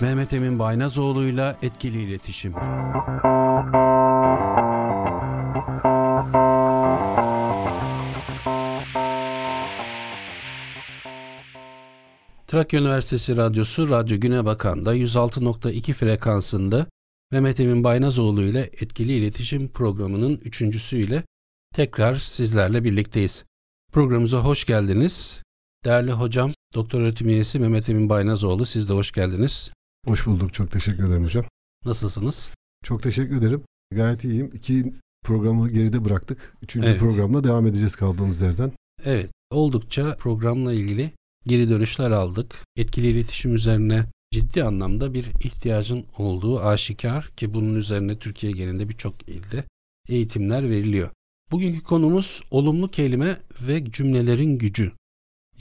Mehmet Emin Baynazoğlu'yla etkili iletişim. Trakya Üniversitesi Radyosu Radyo Güne Bakan'da 106.2 frekansında Mehmet Emin Baynazoğlu ile etkili iletişim programının üçüncüsüyle tekrar sizlerle birlikteyiz. Programımıza hoş geldiniz. Değerli hocam, doktor öğretim üyesi Mehmet Emin Baynazoğlu, siz de hoş geldiniz. Hoş bulduk. Çok teşekkür ederim hocam. Nasılsınız? Çok teşekkür ederim. Gayet iyiyim. İki programı geride bıraktık. Üçüncü evet. programla devam edeceğiz kaldığımız yerden. Evet. Oldukça programla ilgili geri dönüşler aldık. Etkili iletişim üzerine ciddi anlamda bir ihtiyacın olduğu aşikar ki bunun üzerine Türkiye genelinde birçok ilde eğitimler veriliyor. Bugünkü konumuz olumlu kelime ve cümlelerin gücü.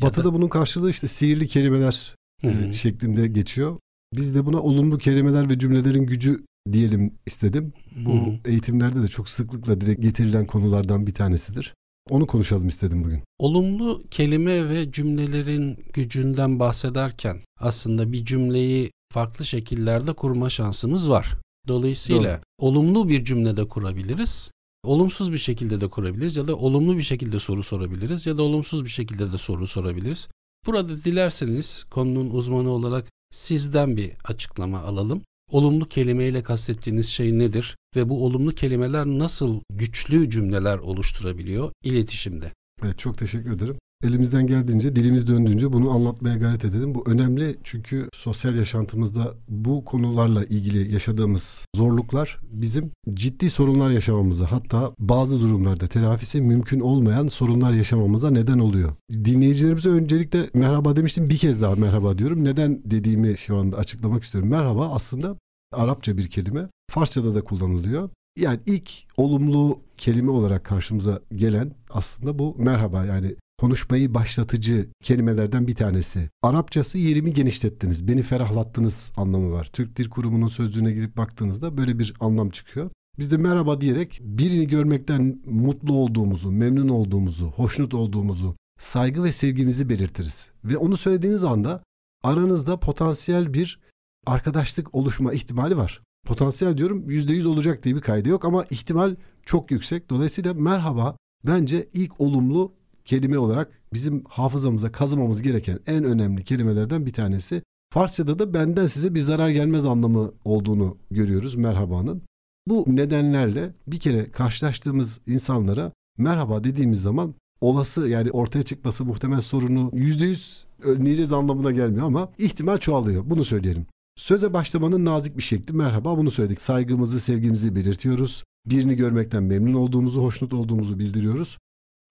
Batı'da da... bunun karşılığı işte sihirli kelimeler Hı-hı. E, şeklinde geçiyor. Biz de buna olumlu kelimeler ve cümlelerin gücü diyelim istedim. Bu Hı-hı. eğitimlerde de çok sıklıkla direkt getirilen konulardan bir tanesidir. Onu konuşalım istedim bugün. Olumlu kelime ve cümlelerin gücünden bahsederken aslında bir cümleyi farklı şekillerde kurma şansımız var. Dolayısıyla Doğru. olumlu bir cümlede kurabiliriz. Olumsuz bir şekilde de kurabiliriz ya da olumlu bir şekilde soru sorabiliriz ya da olumsuz bir şekilde de soru sorabiliriz. Burada dilerseniz konunun uzmanı olarak sizden bir açıklama alalım. Olumlu kelimeyle kastettiğiniz şey nedir ve bu olumlu kelimeler nasıl güçlü cümleler oluşturabiliyor iletişimde? Evet çok teşekkür ederim. Elimizden geldiğince, dilimiz döndüğünce bunu anlatmaya gayret edelim. Bu önemli çünkü sosyal yaşantımızda bu konularla ilgili yaşadığımız zorluklar bizim ciddi sorunlar yaşamamıza hatta bazı durumlarda telafisi mümkün olmayan sorunlar yaşamamıza neden oluyor. Dinleyicilerimize öncelikle merhaba demiştim bir kez daha merhaba diyorum. Neden dediğimi şu anda açıklamak istiyorum. Merhaba aslında Arapça bir kelime. Farsçada da kullanılıyor. Yani ilk olumlu kelime olarak karşımıza gelen aslında bu merhaba yani konuşmayı başlatıcı kelimelerden bir tanesi. Arapçası yerimi genişlettiniz, beni ferahlattınız anlamı var. Türk Dil Kurumu'nun sözlüğüne girip baktığınızda böyle bir anlam çıkıyor. Biz de merhaba diyerek birini görmekten mutlu olduğumuzu, memnun olduğumuzu, hoşnut olduğumuzu, saygı ve sevgimizi belirtiriz. Ve onu söylediğiniz anda aranızda potansiyel bir arkadaşlık oluşma ihtimali var. Potansiyel diyorum %100 olacak diye bir kaydı yok ama ihtimal çok yüksek. Dolayısıyla merhaba bence ilk olumlu kelime olarak bizim hafızamıza kazımamız gereken en önemli kelimelerden bir tanesi. Farsçada da benden size bir zarar gelmez anlamı olduğunu görüyoruz merhabanın. Bu nedenlerle bir kere karşılaştığımız insanlara merhaba dediğimiz zaman olası yani ortaya çıkması muhtemel sorunu yüzde yüz önleyeceğiz anlamına gelmiyor ama ihtimal çoğalıyor. Bunu söyleyelim. Söze başlamanın nazik bir şekli merhaba bunu söyledik. Saygımızı, sevgimizi belirtiyoruz. Birini görmekten memnun olduğumuzu, hoşnut olduğumuzu bildiriyoruz.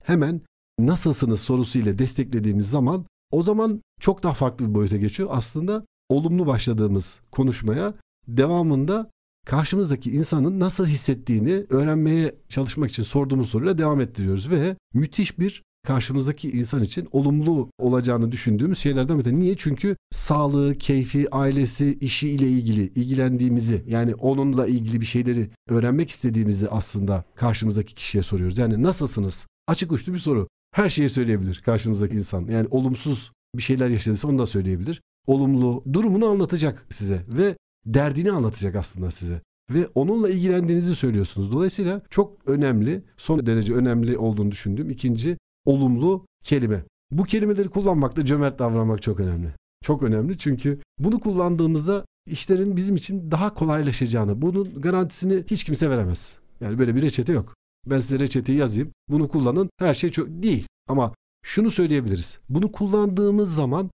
Hemen nasılsınız sorusu ile desteklediğimiz zaman o zaman çok daha farklı bir boyuta geçiyor. Aslında olumlu başladığımız konuşmaya devamında karşımızdaki insanın nasıl hissettiğini öğrenmeye çalışmak için sorduğumuz soruyla devam ettiriyoruz ve müthiş bir karşımızdaki insan için olumlu olacağını düşündüğümüz şeylerden biri. Niye? Çünkü sağlığı, keyfi, ailesi, işi ile ilgili ilgilendiğimizi yani onunla ilgili bir şeyleri öğrenmek istediğimizi aslında karşımızdaki kişiye soruyoruz. Yani nasılsınız? Açık uçlu bir soru her şeyi söyleyebilir karşınızdaki insan. Yani olumsuz bir şeyler yaşadıysa onu da söyleyebilir. Olumlu durumunu anlatacak size ve derdini anlatacak aslında size. Ve onunla ilgilendiğinizi söylüyorsunuz. Dolayısıyla çok önemli, son derece önemli olduğunu düşündüğüm ikinci olumlu kelime. Bu kelimeleri kullanmakta cömert davranmak çok önemli. Çok önemli çünkü bunu kullandığımızda işlerin bizim için daha kolaylaşacağını, bunun garantisini hiç kimse veremez. Yani böyle bir reçete yok. Ben size reçeteyi yazayım. Bunu kullanın. Her şey çok değil. Ama şunu söyleyebiliriz. Bunu kullandığımız zaman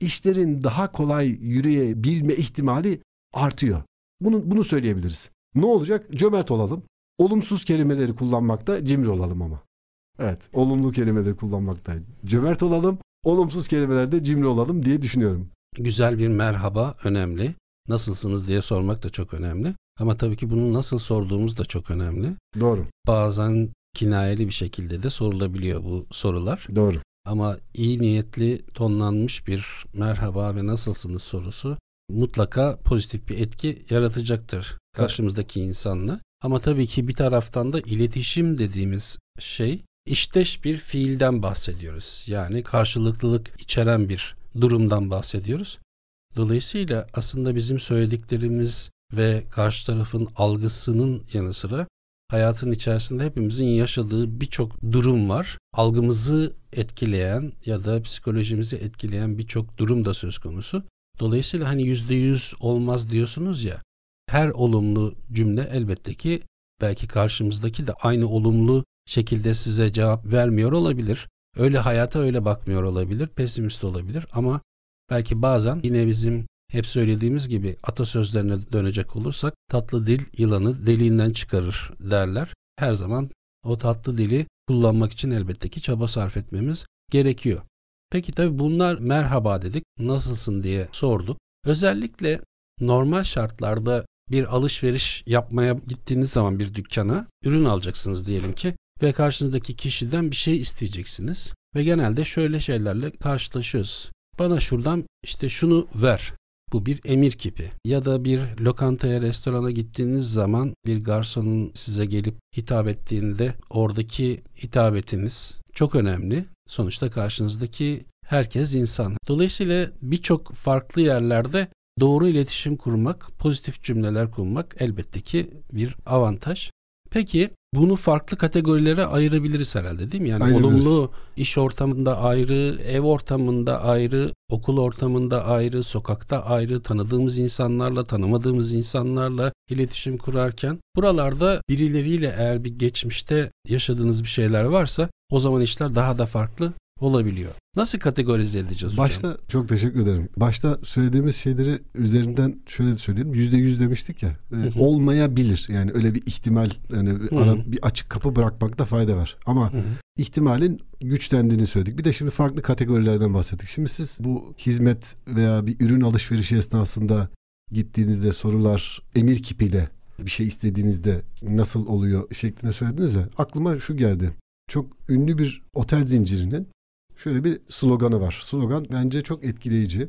işlerin daha kolay yürüyebilme ihtimali artıyor. Bunu, bunu söyleyebiliriz. Ne olacak? Cömert olalım. Olumsuz kelimeleri kullanmakta cimri olalım ama. Evet, olumlu kelimeleri kullanmakta cömert olalım. Olumsuz kelimelerde cimri olalım diye düşünüyorum. Güzel bir merhaba önemli. Nasılsınız diye sormak da çok önemli. Ama tabii ki bunu nasıl sorduğumuz da çok önemli. Doğru. Bazen kinayeli bir şekilde de sorulabiliyor bu sorular. Doğru. Ama iyi niyetli tonlanmış bir merhaba ve nasılsınız sorusu mutlaka pozitif bir etki yaratacaktır karşımızdaki insanla. Ama tabii ki bir taraftan da iletişim dediğimiz şey işteş bir fiilden bahsediyoruz. Yani karşılıklılık içeren bir durumdan bahsediyoruz. Dolayısıyla aslında bizim söylediklerimiz ve karşı tarafın algısının yanı sıra hayatın içerisinde hepimizin yaşadığı birçok durum var. Algımızı etkileyen ya da psikolojimizi etkileyen birçok durum da söz konusu. Dolayısıyla hani yüzde yüz olmaz diyorsunuz ya. Her olumlu cümle elbette ki belki karşımızdaki de aynı olumlu şekilde size cevap vermiyor olabilir. Öyle hayata öyle bakmıyor olabilir, pesimist olabilir ama belki bazen yine bizim hep söylediğimiz gibi atasözlerine dönecek olursak tatlı dil yılanı deliğinden çıkarır derler. Her zaman o tatlı dili kullanmak için elbette ki çaba sarf etmemiz gerekiyor. Peki tabi bunlar merhaba dedik, nasılsın diye sorduk. Özellikle normal şartlarda bir alışveriş yapmaya gittiğiniz zaman bir dükkana ürün alacaksınız diyelim ki ve karşınızdaki kişiden bir şey isteyeceksiniz. Ve genelde şöyle şeylerle karşılaşıyoruz. Bana şuradan işte şunu ver. Bu bir emir kipi. Ya da bir lokantaya, restorana gittiğiniz zaman bir garsonun size gelip hitap ettiğinde oradaki hitabetiniz çok önemli. Sonuçta karşınızdaki herkes insan. Dolayısıyla birçok farklı yerlerde doğru iletişim kurmak, pozitif cümleler kurmak elbette ki bir avantaj. Peki bunu farklı kategorilere ayırabiliriz herhalde değil mi? Yani olumlu iş ortamında ayrı, ev ortamında ayrı, okul ortamında ayrı, sokakta ayrı, tanıdığımız insanlarla, tanımadığımız insanlarla iletişim kurarken buralarda birileriyle eğer bir geçmişte yaşadığınız bir şeyler varsa o zaman işler daha da farklı olabiliyor. Nasıl kategorize edeceğiz Başta hocam? çok teşekkür ederim. Başta söylediğimiz şeyleri üzerinden şöyle söyleyelim. Yüzde yüz demiştik ya. e, Hı hı. olmayabilir. Yani öyle bir ihtimal yani Hı ara, bir açık kapı bırakmakta fayda var. Ama ihtimalin güçlendiğini söyledik. Bir de şimdi farklı kategorilerden bahsettik. Şimdi siz bu hizmet veya bir ürün alışverişi esnasında gittiğinizde sorular emir kipiyle bir şey istediğinizde nasıl oluyor şeklinde söylediniz ya. Aklıma şu geldi. Çok ünlü bir otel zincirinin şöyle bir sloganı var. Slogan bence çok etkileyici.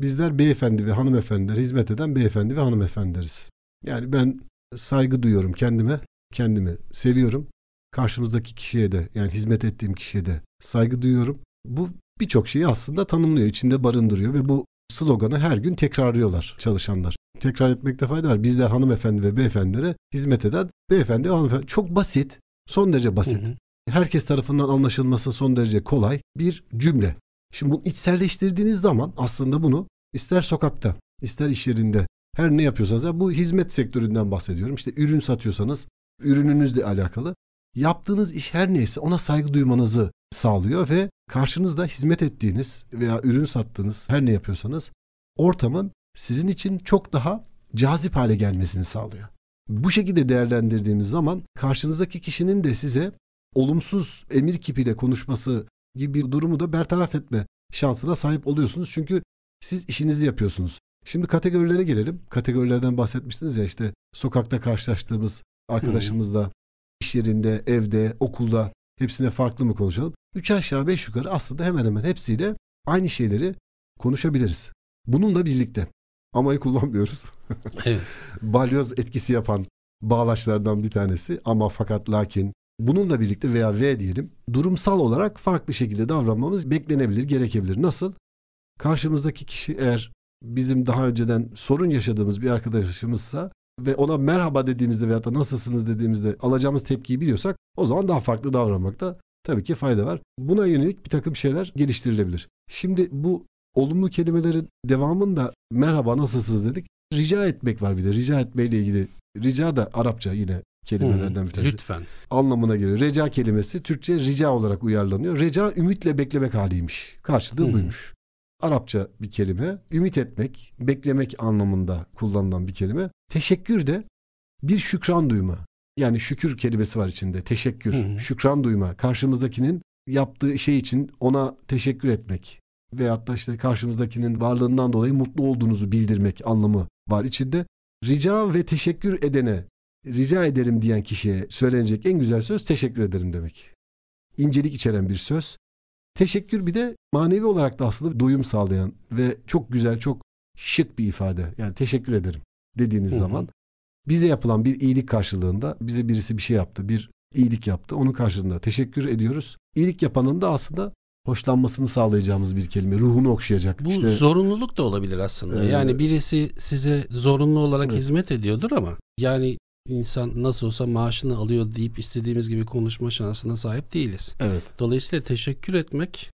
Bizler beyefendi ve hanımefendiler hizmet eden beyefendi ve hanımefendileriz. Yani ben saygı duyuyorum kendime, kendimi seviyorum. Karşımızdaki kişiye de yani hizmet ettiğim kişiye de saygı duyuyorum. Bu birçok şeyi aslında tanımlıyor, içinde barındırıyor ve bu sloganı her gün tekrarlıyorlar çalışanlar. Tekrar etmekte fayda var. Bizler hanımefendi ve beyefendilere hizmet eden beyefendi ve hanımefendi. Çok basit, son derece basit. Hı hı. Herkes tarafından anlaşılması son derece kolay bir cümle. Şimdi bunu içselleştirdiğiniz zaman aslında bunu ister sokakta, ister iş yerinde her ne yapıyorsanız ya bu hizmet sektöründen bahsediyorum. İşte ürün satıyorsanız ürününüzle alakalı yaptığınız iş her neyse ona saygı duymanızı sağlıyor ve karşınızda hizmet ettiğiniz veya ürün sattığınız her ne yapıyorsanız ortamın sizin için çok daha cazip hale gelmesini sağlıyor. Bu şekilde değerlendirdiğimiz zaman karşınızdaki kişinin de size olumsuz emir kipiyle konuşması gibi bir durumu da bertaraf etme şansına sahip oluyorsunuz. Çünkü siz işinizi yapıyorsunuz. Şimdi kategorilere gelelim. Kategorilerden bahsetmiştiniz ya işte sokakta karşılaştığımız arkadaşımızla, iş yerinde, evde, okulda hepsine farklı mı konuşalım? Üç aşağı beş yukarı aslında hemen hemen hepsiyle aynı şeyleri konuşabiliriz. Bununla birlikte amayı kullanmıyoruz. Evet. Balyoz etkisi yapan bağlaçlardan bir tanesi ama fakat lakin bununla birlikte veya ve diyelim durumsal olarak farklı şekilde davranmamız beklenebilir, gerekebilir. Nasıl? Karşımızdaki kişi eğer bizim daha önceden sorun yaşadığımız bir arkadaşımızsa ve ona merhaba dediğimizde veyahut da nasılsınız dediğimizde alacağımız tepkiyi biliyorsak o zaman daha farklı davranmakta tabii ki fayda var. Buna yönelik bir takım şeyler geliştirilebilir. Şimdi bu olumlu kelimelerin devamında merhaba nasılsınız dedik. Rica etmek var bir de. Rica etmeyle ilgili. Rica da Arapça yine kelimelerden bir tanesi. Lütfen. Anlamına geliyor. Reca kelimesi Türkçe rica olarak uyarlanıyor. Reca ümitle beklemek haliymiş. Karşılığı Hı. buymuş. Arapça bir kelime. Ümit etmek, beklemek anlamında kullanılan bir kelime. Teşekkür de bir şükran duyma. Yani şükür kelimesi var içinde. Teşekkür, hı. şükran duyma. Karşımızdakinin yaptığı şey için ona teşekkür etmek. Veyahut da işte karşımızdakinin varlığından dolayı mutlu olduğunuzu bildirmek anlamı var içinde. Rica ve teşekkür edene, rica ederim diyen kişiye söylenecek en güzel söz teşekkür ederim demek. İncelik içeren bir söz. Teşekkür bir de manevi olarak da aslında doyum sağlayan ve çok güzel, çok şık bir ifade. Yani teşekkür ederim dediğiniz Hı hı. zaman bize yapılan bir iyilik karşılığında bize birisi bir şey yaptı, bir iyilik yaptı. Onun karşılığında teşekkür ediyoruz. İyilik yapanın da aslında hoşlanmasını sağlayacağımız bir kelime. Ruhunu okşayacak. Bu işte, zorunluluk da olabilir aslında. Ee, yani birisi size zorunlu olarak Evet. hizmet ediyordur ama yani insan nasıl olsa maaşını alıyor deyip istediğimiz gibi konuşma şansına sahip değiliz. Evet. Dolayısıyla teşekkür etmek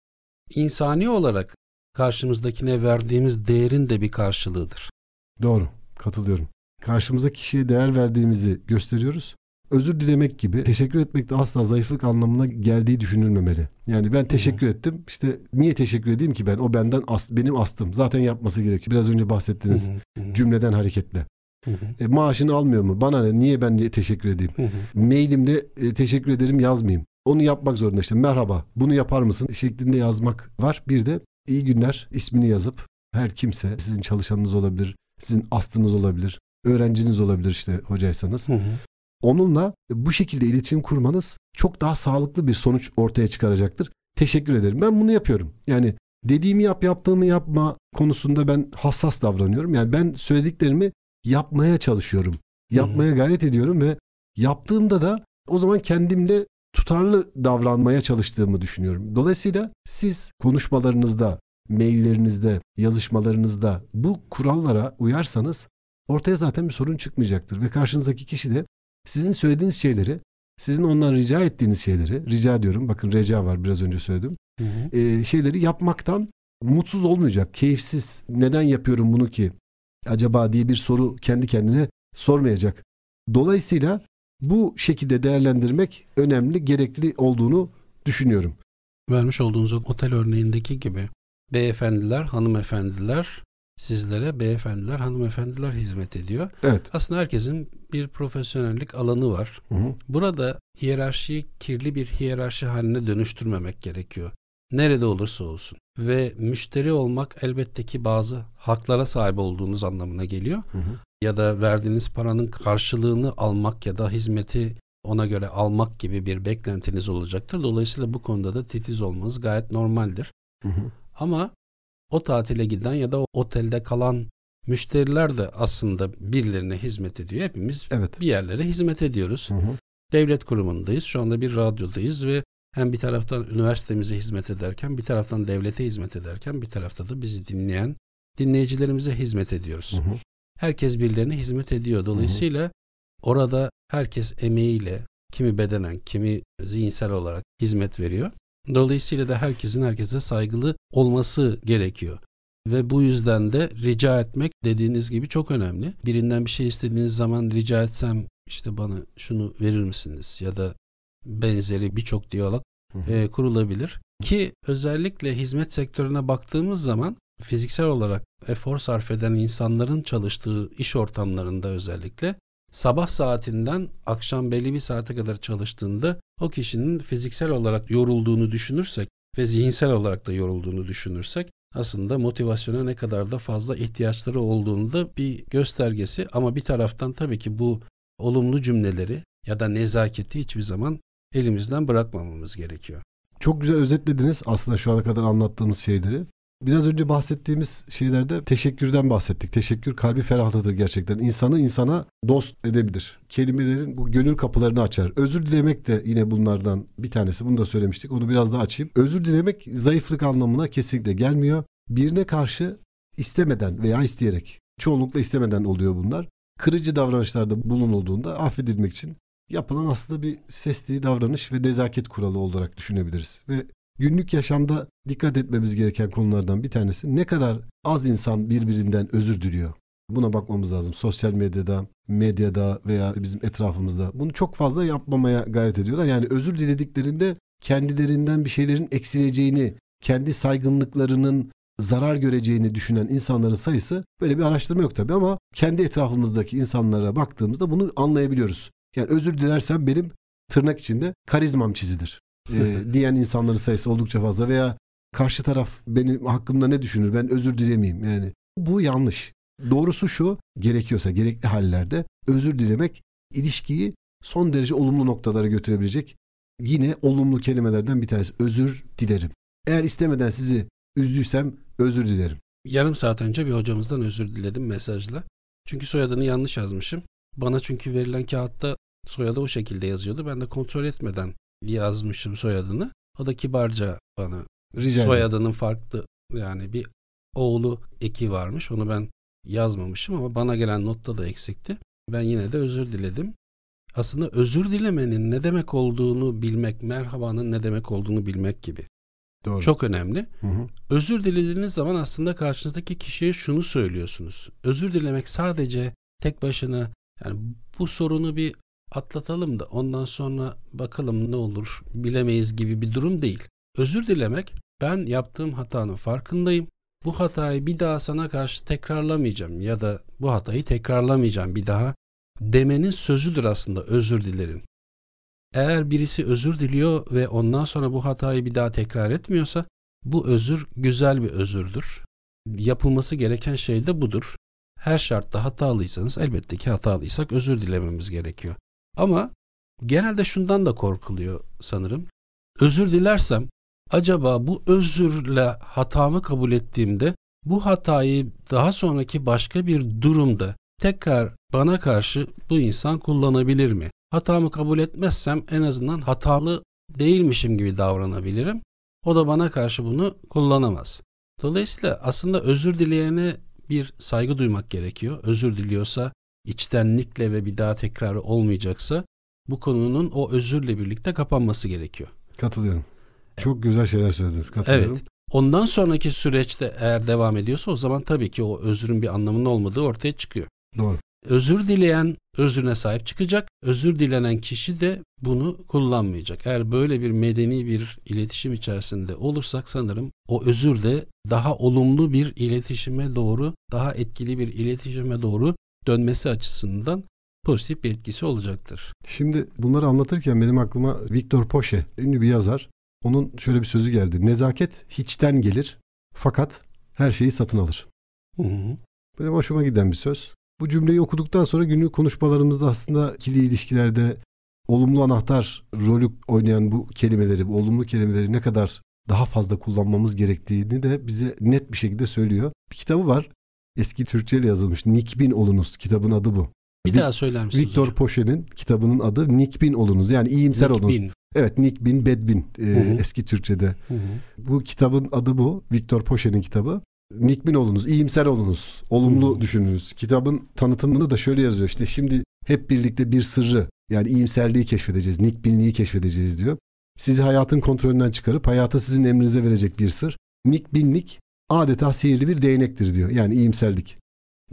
insani olarak karşımızdakine verdiğimiz değerin de bir karşılığıdır. Doğru. Katılıyorum. Karşımızdaki kişiye değer verdiğimizi gösteriyoruz. Özür dilemek gibi teşekkür etmek de asla zayıflık anlamına geldiği düşünülmemeli. Yani ben teşekkür ettim. İşte niye teşekkür edeyim ki ben? O benden as- benim astım. Zaten yapması gerekiyor. Biraz önce bahsettiğiniz Hı hı, hı cümleden hareketle. Hı, hı E, maaşını almıyor mu? Bana ne? Niye ben niye teşekkür edeyim? hı, hı. Mailimde e, teşekkür ederim yazmayayım. Onu yapmak zorunda işte. Merhaba. Bunu yapar mısın? şeklinde yazmak var. Bir de iyi günler ismini yazıp her kimse sizin çalışanınız olabilir, sizin astınız olabilir, öğrenciniz olabilir işte hocaysanız. Hı hı. Onunla bu şekilde iletişim kurmanız çok daha sağlıklı bir sonuç ortaya çıkaracaktır. Teşekkür ederim. Ben bunu yapıyorum. Yani dediğimi yap, yaptığımı yapma konusunda ben hassas davranıyorum. Yani ben söylediklerimi yapmaya çalışıyorum. Yapmaya gayret ediyorum ve yaptığımda da o zaman kendimle tutarlı davranmaya çalıştığımı düşünüyorum. Dolayısıyla siz konuşmalarınızda, maillerinizde, yazışmalarınızda bu kurallara uyarsanız ortaya zaten bir sorun çıkmayacaktır ve karşınızdaki kişi de sizin söylediğiniz şeyleri, sizin ondan rica ettiğiniz şeyleri, rica ediyorum bakın rica var biraz önce söyledim, Hı hı. e, şeyleri yapmaktan mutsuz olmayacak, keyifsiz. Neden yapıyorum bunu ki? Acaba diye bir soru kendi kendine sormayacak. Dolayısıyla bu şekilde değerlendirmek önemli, gerekli olduğunu düşünüyorum. Vermiş olduğunuz otel örneğindeki gibi beyefendiler, hanımefendiler sizlere beyefendiler, hanımefendiler hizmet ediyor. Evet. Aslında herkesin bir profesyonellik alanı var. Hı hı. Burada hiyerarşiyi kirli bir hiyerarşi haline dönüştürmemek gerekiyor. Nerede olursa olsun. Ve müşteri olmak elbette ki bazı haklara sahip olduğunuz anlamına geliyor. Hı hı. Ya da verdiğiniz paranın karşılığını almak ya da hizmeti ona göre almak gibi bir beklentiniz olacaktır. Dolayısıyla bu konuda da titiz olmanız gayet normaldir. Hı hı. Ama o tatile giden ya da o otelde kalan müşteriler de aslında birilerine hizmet ediyor. Hepimiz Evet. bir yerlere hizmet ediyoruz. Hı hı. Devlet kurumundayız. Şu anda bir radyodayız ve hem bir taraftan üniversitemize hizmet ederken, bir taraftan devlete hizmet ederken, bir tarafta da bizi dinleyen dinleyicilerimize hizmet ediyoruz. Hı hı. Herkes birilerine hizmet ediyor. Dolayısıyla orada herkes emeğiyle, kimi bedenen, kimi zihinsel olarak hizmet veriyor. Dolayısıyla da herkesin herkese saygılı olması gerekiyor. Ve bu yüzden de rica etmek dediğiniz gibi çok önemli. Birinden bir şey istediğiniz zaman rica etsem işte bana şunu verir misiniz ya da benzeri birçok diyalog e, kurulabilir. Ki özellikle hizmet sektörüne baktığımız zaman fiziksel olarak efor sarf eden insanların çalıştığı iş ortamlarında özellikle sabah saatinden akşam belli bir saate kadar çalıştığında o kişinin fiziksel olarak yorulduğunu düşünürsek ve zihinsel olarak da yorulduğunu düşünürsek aslında motivasyona ne kadar da fazla ihtiyaçları olduğunu da bir göstergesi ama bir taraftan tabii ki bu olumlu cümleleri ya da nezaketi hiçbir zaman elimizden bırakmamamız gerekiyor. Çok güzel özetlediniz aslında şu ana kadar anlattığımız şeyleri. Biraz önce bahsettiğimiz şeylerde teşekkürden bahsettik. Teşekkür kalbi ferahlatır gerçekten. İnsanı insana dost edebilir. Kelimelerin bu gönül kapılarını açar. Özür dilemek de yine bunlardan bir tanesi. Bunu da söylemiştik. Onu biraz daha açayım. Özür dilemek zayıflık anlamına kesinlikle gelmiyor. Birine karşı istemeden veya isteyerek. Çoğunlukla istemeden oluyor bunlar. Kırıcı davranışlarda bulunulduğunda affedilmek için yapılan aslında bir sesli davranış ve nezaket kuralı olarak düşünebiliriz. Ve günlük yaşamda dikkat etmemiz gereken konulardan bir tanesi ne kadar az insan birbirinden özür diliyor. Buna bakmamız lazım. Sosyal medyada, medyada veya bizim etrafımızda. Bunu çok fazla yapmamaya gayret ediyorlar. Yani özür dilediklerinde kendilerinden bir şeylerin eksileceğini, kendi saygınlıklarının zarar göreceğini düşünen insanların sayısı böyle bir araştırma yok tabii ama kendi etrafımızdaki insanlara baktığımızda bunu anlayabiliyoruz. Yani özür dilersem benim tırnak içinde karizmam çizilir e, diyen insanların sayısı oldukça fazla veya karşı taraf benim hakkımda ne düşünür ben özür dilemeyeyim yani bu yanlış. Doğrusu şu gerekiyorsa gerekli hallerde özür dilemek ilişkiyi son derece olumlu noktalara götürebilecek yine olumlu kelimelerden bir tanesi özür dilerim. Eğer istemeden sizi üzdüysem özür dilerim. Yarım saat önce bir hocamızdan özür diledim mesajla. Çünkü soyadını yanlış yazmışım. Bana çünkü verilen kağıtta soyadı o şekilde yazıyordu. Ben de kontrol etmeden yazmışım soyadını. O da kibarca bana Rica Soyadının farklı yani bir oğlu eki varmış. Onu ben yazmamışım ama bana gelen notta da eksikti. Ben yine de özür diledim. Aslında özür dilemenin ne demek olduğunu bilmek, merhabanın ne demek olduğunu bilmek gibi. Doğru. Çok önemli. Hı hı. Özür dilediğiniz zaman aslında karşınızdaki kişiye şunu söylüyorsunuz. Özür dilemek sadece tek başına yani bu sorunu bir atlatalım da ondan sonra bakalım ne olur bilemeyiz gibi bir durum değil. Özür dilemek ben yaptığım hatanın farkındayım. Bu hatayı bir daha sana karşı tekrarlamayacağım ya da bu hatayı tekrarlamayacağım bir daha demenin sözüdür aslında özür dilerim. Eğer birisi özür diliyor ve ondan sonra bu hatayı bir daha tekrar etmiyorsa bu özür güzel bir özürdür. Yapılması gereken şey de budur. Her şartta hatalıysanız elbette ki hatalıysak özür dilememiz gerekiyor. Ama genelde şundan da korkuluyor sanırım. Özür dilersem acaba bu özürle hatamı kabul ettiğimde bu hatayı daha sonraki başka bir durumda tekrar bana karşı bu insan kullanabilir mi? Hatamı kabul etmezsem en azından hatalı değilmişim gibi davranabilirim. O da bana karşı bunu kullanamaz. Dolayısıyla aslında özür dileyene bir saygı duymak gerekiyor. Özür diliyorsa içtenlikle ve bir daha tekrarı olmayacaksa bu konunun o özürle birlikte kapanması gerekiyor. Katılıyorum. Çok güzel şeyler söylediniz. Katılıyorum. Evet. Ondan sonraki süreçte eğer devam ediyorsa o zaman tabii ki o özrün bir anlamının olmadığı ortaya çıkıyor. Doğru. Özür dileyen özrüne sahip çıkacak. Özür dilenen kişi de bunu kullanmayacak. Eğer böyle bir medeni bir iletişim içerisinde olursak sanırım o özür de daha olumlu bir iletişime doğru, daha etkili bir iletişime doğru dönmesi açısından pozitif bir etkisi olacaktır. Şimdi bunları anlatırken benim aklıma Victor Poche, ünlü bir yazar. Onun şöyle bir sözü geldi. Nezaket hiçten gelir fakat her şeyi satın alır. Hı hı. Benim hoşuma giden bir söz. Bu cümleyi okuduktan sonra günlük konuşmalarımızda aslında ikili ilişkilerde olumlu anahtar rolü oynayan bu kelimeleri, bu olumlu kelimeleri ne kadar daha fazla kullanmamız gerektiğini de bize net bir şekilde söylüyor. Bir kitabı var. Eski Türkçe ile yazılmış. Nikbin olunuz. Kitabın adı bu. Bir Vi- daha söyler misiniz Victor hocam? Poche'nin kitabının adı Nikbin olunuz. Yani iyimser Nick olunuz. Bin. Evet Nikbin Bedbin e, Hı hı. eski Türkçe'de. Hı hı. Bu kitabın adı bu. Victor Poche'nin kitabı. Nikbin olunuz, iyimser olunuz, olumlu Hmm. düşününüz. Kitabın tanıtımında da şöyle yazıyor işte şimdi hep birlikte bir sırrı yani iyimserliği keşfedeceğiz, nikbinliği keşfedeceğiz diyor. Sizi hayatın kontrolünden çıkarıp hayatı sizin emrinize verecek bir sır. Nikbinlik adeta sihirli bir değnektir diyor. Yani iyimserlik.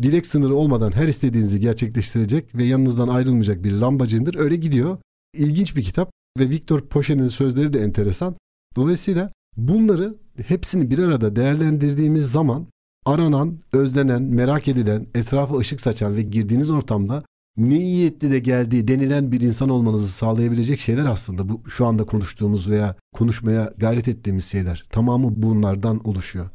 Dilek sınırı olmadan her istediğinizi gerçekleştirecek ve yanınızdan ayrılmayacak bir lambacındır. Öyle gidiyor. İlginç bir kitap ve Victor Poche'nin sözleri de enteresan. Dolayısıyla bunları hepsini bir arada değerlendirdiğimiz zaman aranan, özlenen, merak edilen, etrafa ışık saçan ve girdiğiniz ortamda ne niyetli de geldiği denilen bir insan olmanızı sağlayabilecek şeyler aslında bu şu anda konuştuğumuz veya konuşmaya gayret ettiğimiz şeyler. Tamamı bunlardan oluşuyor.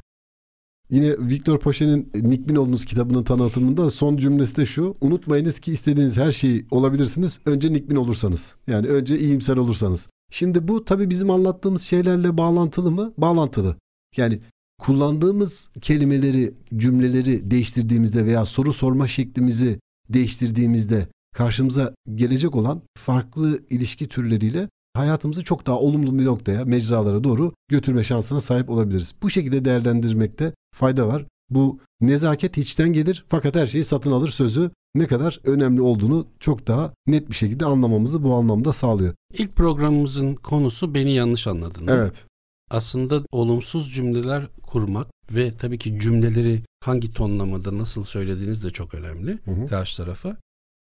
Yine Victor Poche'nin Nikbin olduğunuz kitabının tanıtımında son cümlesi de şu. Unutmayınız ki istediğiniz her şeyi olabilirsiniz. Önce Nikbin olursanız. Yani önce iyimser olursanız. Şimdi bu tabii bizim anlattığımız şeylerle bağlantılı mı? Bağlantılı. Yani kullandığımız kelimeleri, cümleleri değiştirdiğimizde veya soru sorma şeklimizi değiştirdiğimizde karşımıza gelecek olan farklı ilişki türleriyle hayatımızı çok daha olumlu bir noktaya, mecralara doğru götürme şansına sahip olabiliriz. Bu şekilde değerlendirmekte fayda var. Bu nezaket içten gelir fakat her şeyi satın alır sözü ne kadar önemli olduğunu çok daha net bir şekilde anlamamızı bu anlamda sağlıyor. İlk programımızın konusu beni yanlış anladın. Evet. Aslında olumsuz cümleler kurmak ve tabii ki cümleleri hangi tonlamada nasıl söylediğiniz de çok önemli Hı hı. karşı tarafa.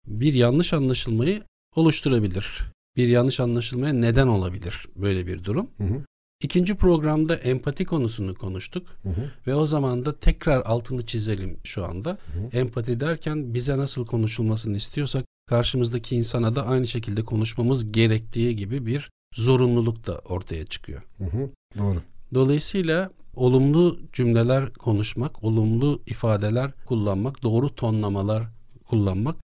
Bir yanlış anlaşılmayı oluşturabilir. Bir yanlış anlaşılmaya neden olabilir böyle bir durum. Hı hı. İkinci programda empati konusunu konuştuk Hı hı. ve o zaman da tekrar altını çizelim şu anda. hı. Empati derken bize nasıl konuşulmasını istiyorsak karşımızdaki insana da aynı şekilde konuşmamız gerektiği gibi bir zorunluluk da ortaya çıkıyor. Hı hı. Doğru. Dolayısıyla olumlu cümleler konuşmak, olumlu ifadeler kullanmak, doğru tonlamalar kullanmak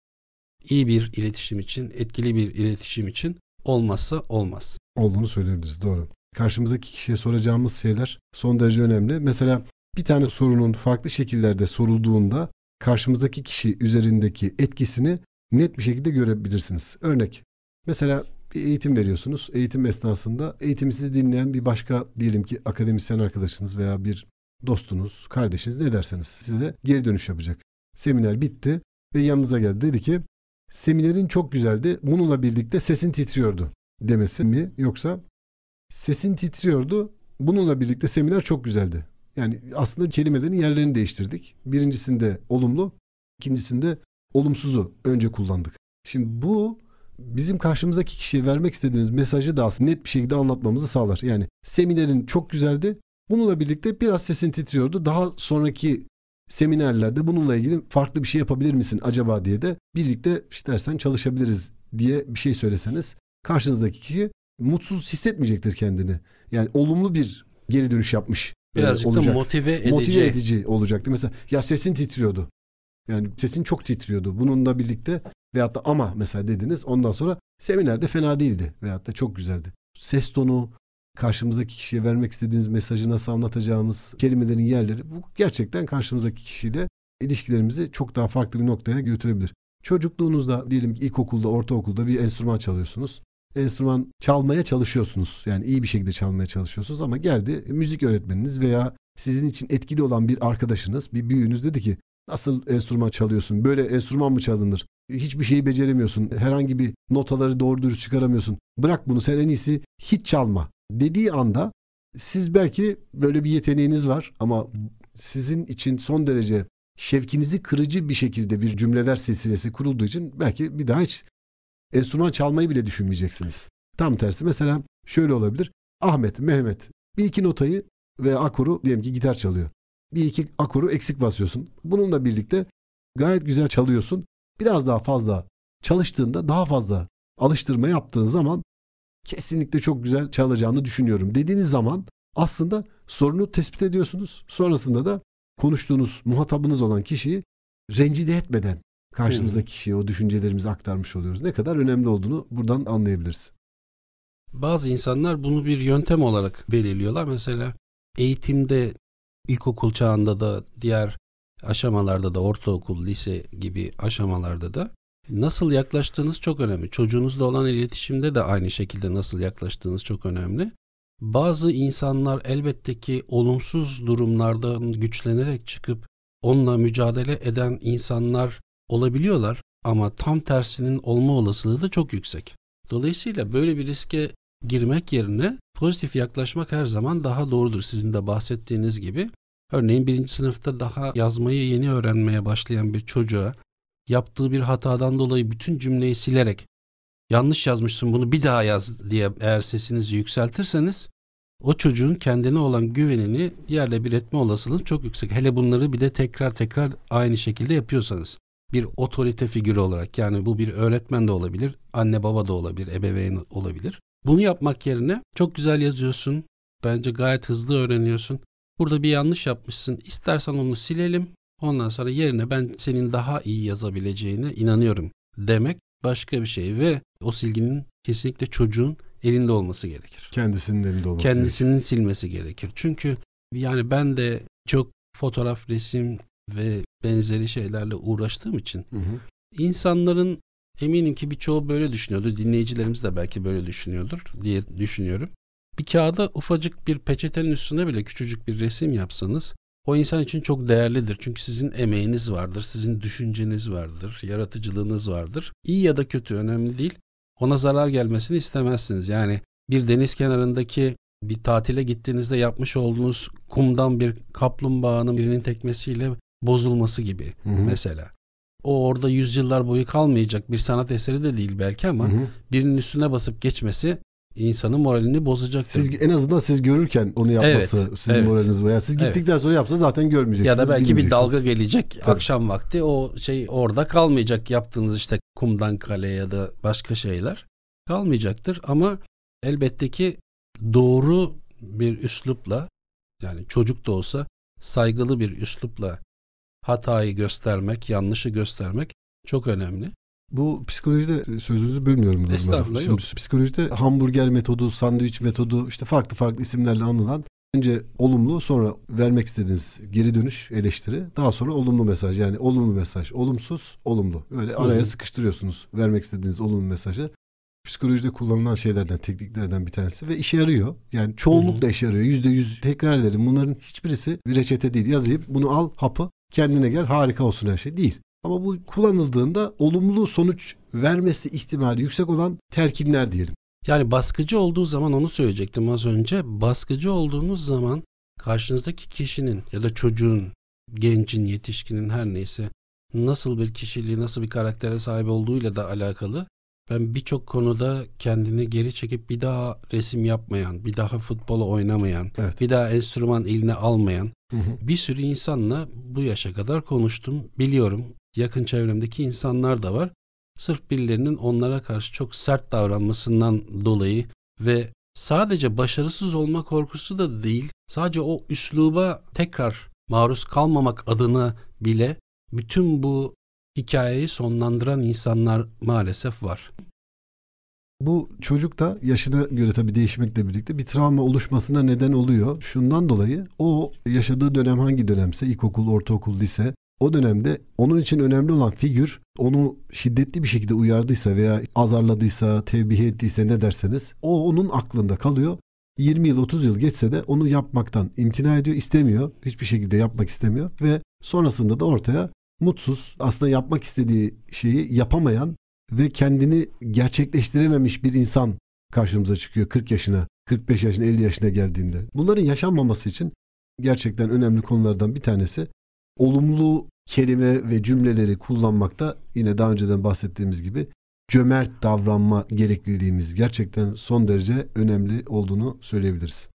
iyi bir iletişim için, etkili bir iletişim için olmazsa olmaz. olduğunu söyleyebiliriz. Doğru. Karşımızdaki kişiye soracağımız şeyler son derece önemli. Mesela bir tane sorunun farklı şekillerde sorulduğunda karşımızdaki kişi üzerindeki etkisini net bir şekilde görebilirsiniz. Örnek. Mesela bir eğitim veriyorsunuz. Eğitim esnasında eğitimi sizi dinleyen bir başka diyelim ki akademisyen arkadaşınız veya bir dostunuz, kardeşiniz ne derseniz size geri dönüş yapacak. Seminer bitti ve yanınıza geldi. Dedi ki seminerin çok güzeldi. Bununla birlikte sesin titriyordu demesi mi yoksa sesin titriyordu. Bununla birlikte seminer çok güzeldi. Yani aslında kelimelerin yerlerini değiştirdik. Birincisinde olumlu, ikincisinde olumsuzu önce kullandık. Şimdi bu bizim karşımızdaki kişiye vermek istediğimiz mesajı da aslında net bir şekilde anlatmamızı sağlar. Yani seminerin çok güzeldi. Bununla birlikte biraz sesin titriyordu. Daha sonraki seminerlerde bununla ilgili farklı bir şey yapabilir misin acaba diye de birlikte istersen çalışabiliriz diye bir şey söyleseniz karşınızdaki kişi mutsuz hissetmeyecektir kendini. Yani olumlu bir geri dönüş yapmış. E, Birazcık da motive edici. Motive edici olacaktı. Mesela ya sesin titriyordu. Yani sesin çok titriyordu. Bununla birlikte veyahut da ama mesela dediniz ondan sonra seminerde fena değildi veyahut da çok güzeldi. Ses tonu, karşımızdaki kişiye vermek istediğimiz mesajı nasıl anlatacağımız kelimelerin yerleri bu gerçekten karşımızdaki kişiyle ilişkilerimizi çok daha farklı bir noktaya götürebilir. Çocukluğunuzda diyelim ki ilkokulda, ortaokulda bir enstrüman çalıyorsunuz. Enstrüman çalmaya çalışıyorsunuz. Yani iyi bir şekilde çalmaya çalışıyorsunuz ama geldi müzik öğretmeniniz veya sizin için etkili olan bir arkadaşınız, bir büyüğünüz dedi ki nasıl enstrüman çalıyorsun? Böyle enstrüman mı çalınır? Hiçbir şeyi beceremiyorsun. Herhangi bir notaları doğru dürüst çıkaramıyorsun. Bırak bunu sen en iyisi hiç çalma dediği anda siz belki böyle bir yeteneğiniz var ama sizin için son derece şevkinizi kırıcı bir şekilde bir cümleler silsilesi kurulduğu için belki bir daha hiç enstrüman çalmayı bile düşünmeyeceksiniz. Tam tersi mesela şöyle olabilir. Ahmet, Mehmet bir iki notayı ve akoru diyelim ki gitar çalıyor. Bir iki akoru eksik basıyorsun. Bununla birlikte gayet güzel çalıyorsun. Biraz daha fazla çalıştığında daha fazla alıştırma yaptığın zaman kesinlikle çok güzel çalacağını düşünüyorum dediğiniz zaman aslında sorunu tespit ediyorsunuz. Sonrasında da konuştuğunuz muhatabınız olan kişiyi rencide etmeden karşımızdaki kişiye o düşüncelerimizi aktarmış oluyoruz. Ne kadar önemli olduğunu buradan anlayabiliriz. Bazı insanlar bunu bir yöntem olarak belirliyorlar. Mesela eğitimde ilkokul çağında da diğer aşamalarda da ortaokul, lise gibi aşamalarda da Nasıl yaklaştığınız çok önemli. Çocuğunuzla olan iletişimde de aynı şekilde nasıl yaklaştığınız çok önemli. Bazı insanlar elbette ki olumsuz durumlardan güçlenerek çıkıp onunla mücadele eden insanlar olabiliyorlar ama tam tersinin olma olasılığı da çok yüksek. Dolayısıyla böyle bir riske girmek yerine pozitif yaklaşmak her zaman daha doğrudur sizin de bahsettiğiniz gibi. Örneğin birinci sınıfta daha yazmayı yeni öğrenmeye başlayan bir çocuğa yaptığı bir hatadan dolayı bütün cümleyi silerek yanlış yazmışsın bunu bir daha yaz diye eğer sesinizi yükseltirseniz o çocuğun kendine olan güvenini yerle bir etme olasılığı çok yüksek. Hele bunları bir de tekrar tekrar aynı şekilde yapıyorsanız. Bir otorite figürü olarak yani bu bir öğretmen de olabilir, anne baba da olabilir, ebeveyn olabilir. Bunu yapmak yerine çok güzel yazıyorsun, bence gayet hızlı öğreniyorsun. Burada bir yanlış yapmışsın, istersen onu silelim, Ondan sonra yerine ben senin daha iyi yazabileceğine inanıyorum demek başka bir şey ve o silginin kesinlikle çocuğun elinde olması gerekir. Kendisinin elinde olması Kendisinin gerekir. silmesi gerekir. Çünkü yani ben de çok fotoğraf, resim ve benzeri şeylerle uğraştığım için hı hı. insanların eminim ki birçoğu böyle düşünüyordur. Dinleyicilerimiz de belki böyle düşünüyordur diye düşünüyorum. Bir kağıda ufacık bir peçetenin üstüne bile küçücük bir resim yapsanız o insan için çok değerlidir. Çünkü sizin emeğiniz vardır, sizin düşünceniz vardır, yaratıcılığınız vardır. İyi ya da kötü önemli değil. Ona zarar gelmesini istemezsiniz. Yani bir deniz kenarındaki bir tatile gittiğinizde yapmış olduğunuz kumdan bir kaplumbağanın birinin tekmesiyle bozulması gibi hı hı. mesela. O orada yüzyıllar boyu kalmayacak bir sanat eseri de değil belki ama hı hı. birinin üstüne basıp geçmesi insanın moralini bozacaktır. Siz en azından siz görürken onu yapması evet, sizin evet. moraliniz bu. Yani siz gittikten evet. sonra yapsa zaten görmeyeceksiniz. Ya da belki bir dalga gelecek Tabii. akşam vakti o şey orada kalmayacak yaptığınız işte kumdan kale ya da başka şeyler kalmayacaktır ama elbette ki doğru bir üslupla yani çocuk da olsa saygılı bir üslupla hatayı göstermek, yanlışı göstermek çok önemli. Bu psikolojide sözünüzü bölmüyorum. Estağfurullah Şimdi, yok. Psikolojide hamburger metodu, sandviç metodu işte farklı farklı isimlerle anılan önce olumlu sonra vermek istediğiniz geri dönüş eleştiri daha sonra olumlu mesaj yani olumlu mesaj olumsuz olumlu böyle araya Hı-hı. sıkıştırıyorsunuz vermek istediğiniz olumlu mesajı psikolojide kullanılan şeylerden, tekniklerden bir tanesi ve işe yarıyor. Yani çoğunlukla işe yarıyor. Yüzde yüz tekrar edelim. Bunların hiçbirisi bir reçete değil. Yazayım bunu al hapı kendine gel harika olsun her şey değil. Ama bu kullanıldığında olumlu sonuç vermesi ihtimali yüksek olan terkinler diyelim. Yani baskıcı olduğu zaman onu söyleyecektim az önce. Baskıcı olduğunuz zaman karşınızdaki kişinin ya da çocuğun, gencin, yetişkinin her neyse nasıl bir kişiliği, nasıl bir karaktere sahip olduğuyla da alakalı. Ben birçok konuda kendini geri çekip bir daha resim yapmayan, bir daha futbolu oynamayan, evet. bir daha enstrüman eline almayan hı hı. bir sürü insanla bu yaşa kadar konuştum. Biliyorum yakın çevremdeki insanlar da var. Sırf birilerinin onlara karşı çok sert davranmasından dolayı ve sadece başarısız olma korkusu da değil, sadece o üsluba tekrar maruz kalmamak adına bile bütün bu hikayeyi sonlandıran insanlar maalesef var. Bu çocuk da yaşına göre tabii değişmekle birlikte bir travma oluşmasına neden oluyor. Şundan dolayı o yaşadığı dönem hangi dönemse ilkokul, ortaokul, lise o dönemde onun için önemli olan figür onu şiddetli bir şekilde uyardıysa veya azarladıysa, tevbih ettiyse ne derseniz o onun aklında kalıyor. 20 yıl 30 yıl geçse de onu yapmaktan imtina ediyor, istemiyor. Hiçbir şekilde yapmak istemiyor ve sonrasında da ortaya mutsuz, aslında yapmak istediği şeyi yapamayan ve kendini gerçekleştirememiş bir insan karşımıza çıkıyor 40 yaşına, 45 yaşına, 50 yaşına geldiğinde. Bunların yaşanmaması için gerçekten önemli konulardan bir tanesi olumlu kelime ve cümleleri kullanmakta yine daha önceden bahsettiğimiz gibi cömert davranma gerekliliğimiz gerçekten son derece önemli olduğunu söyleyebiliriz.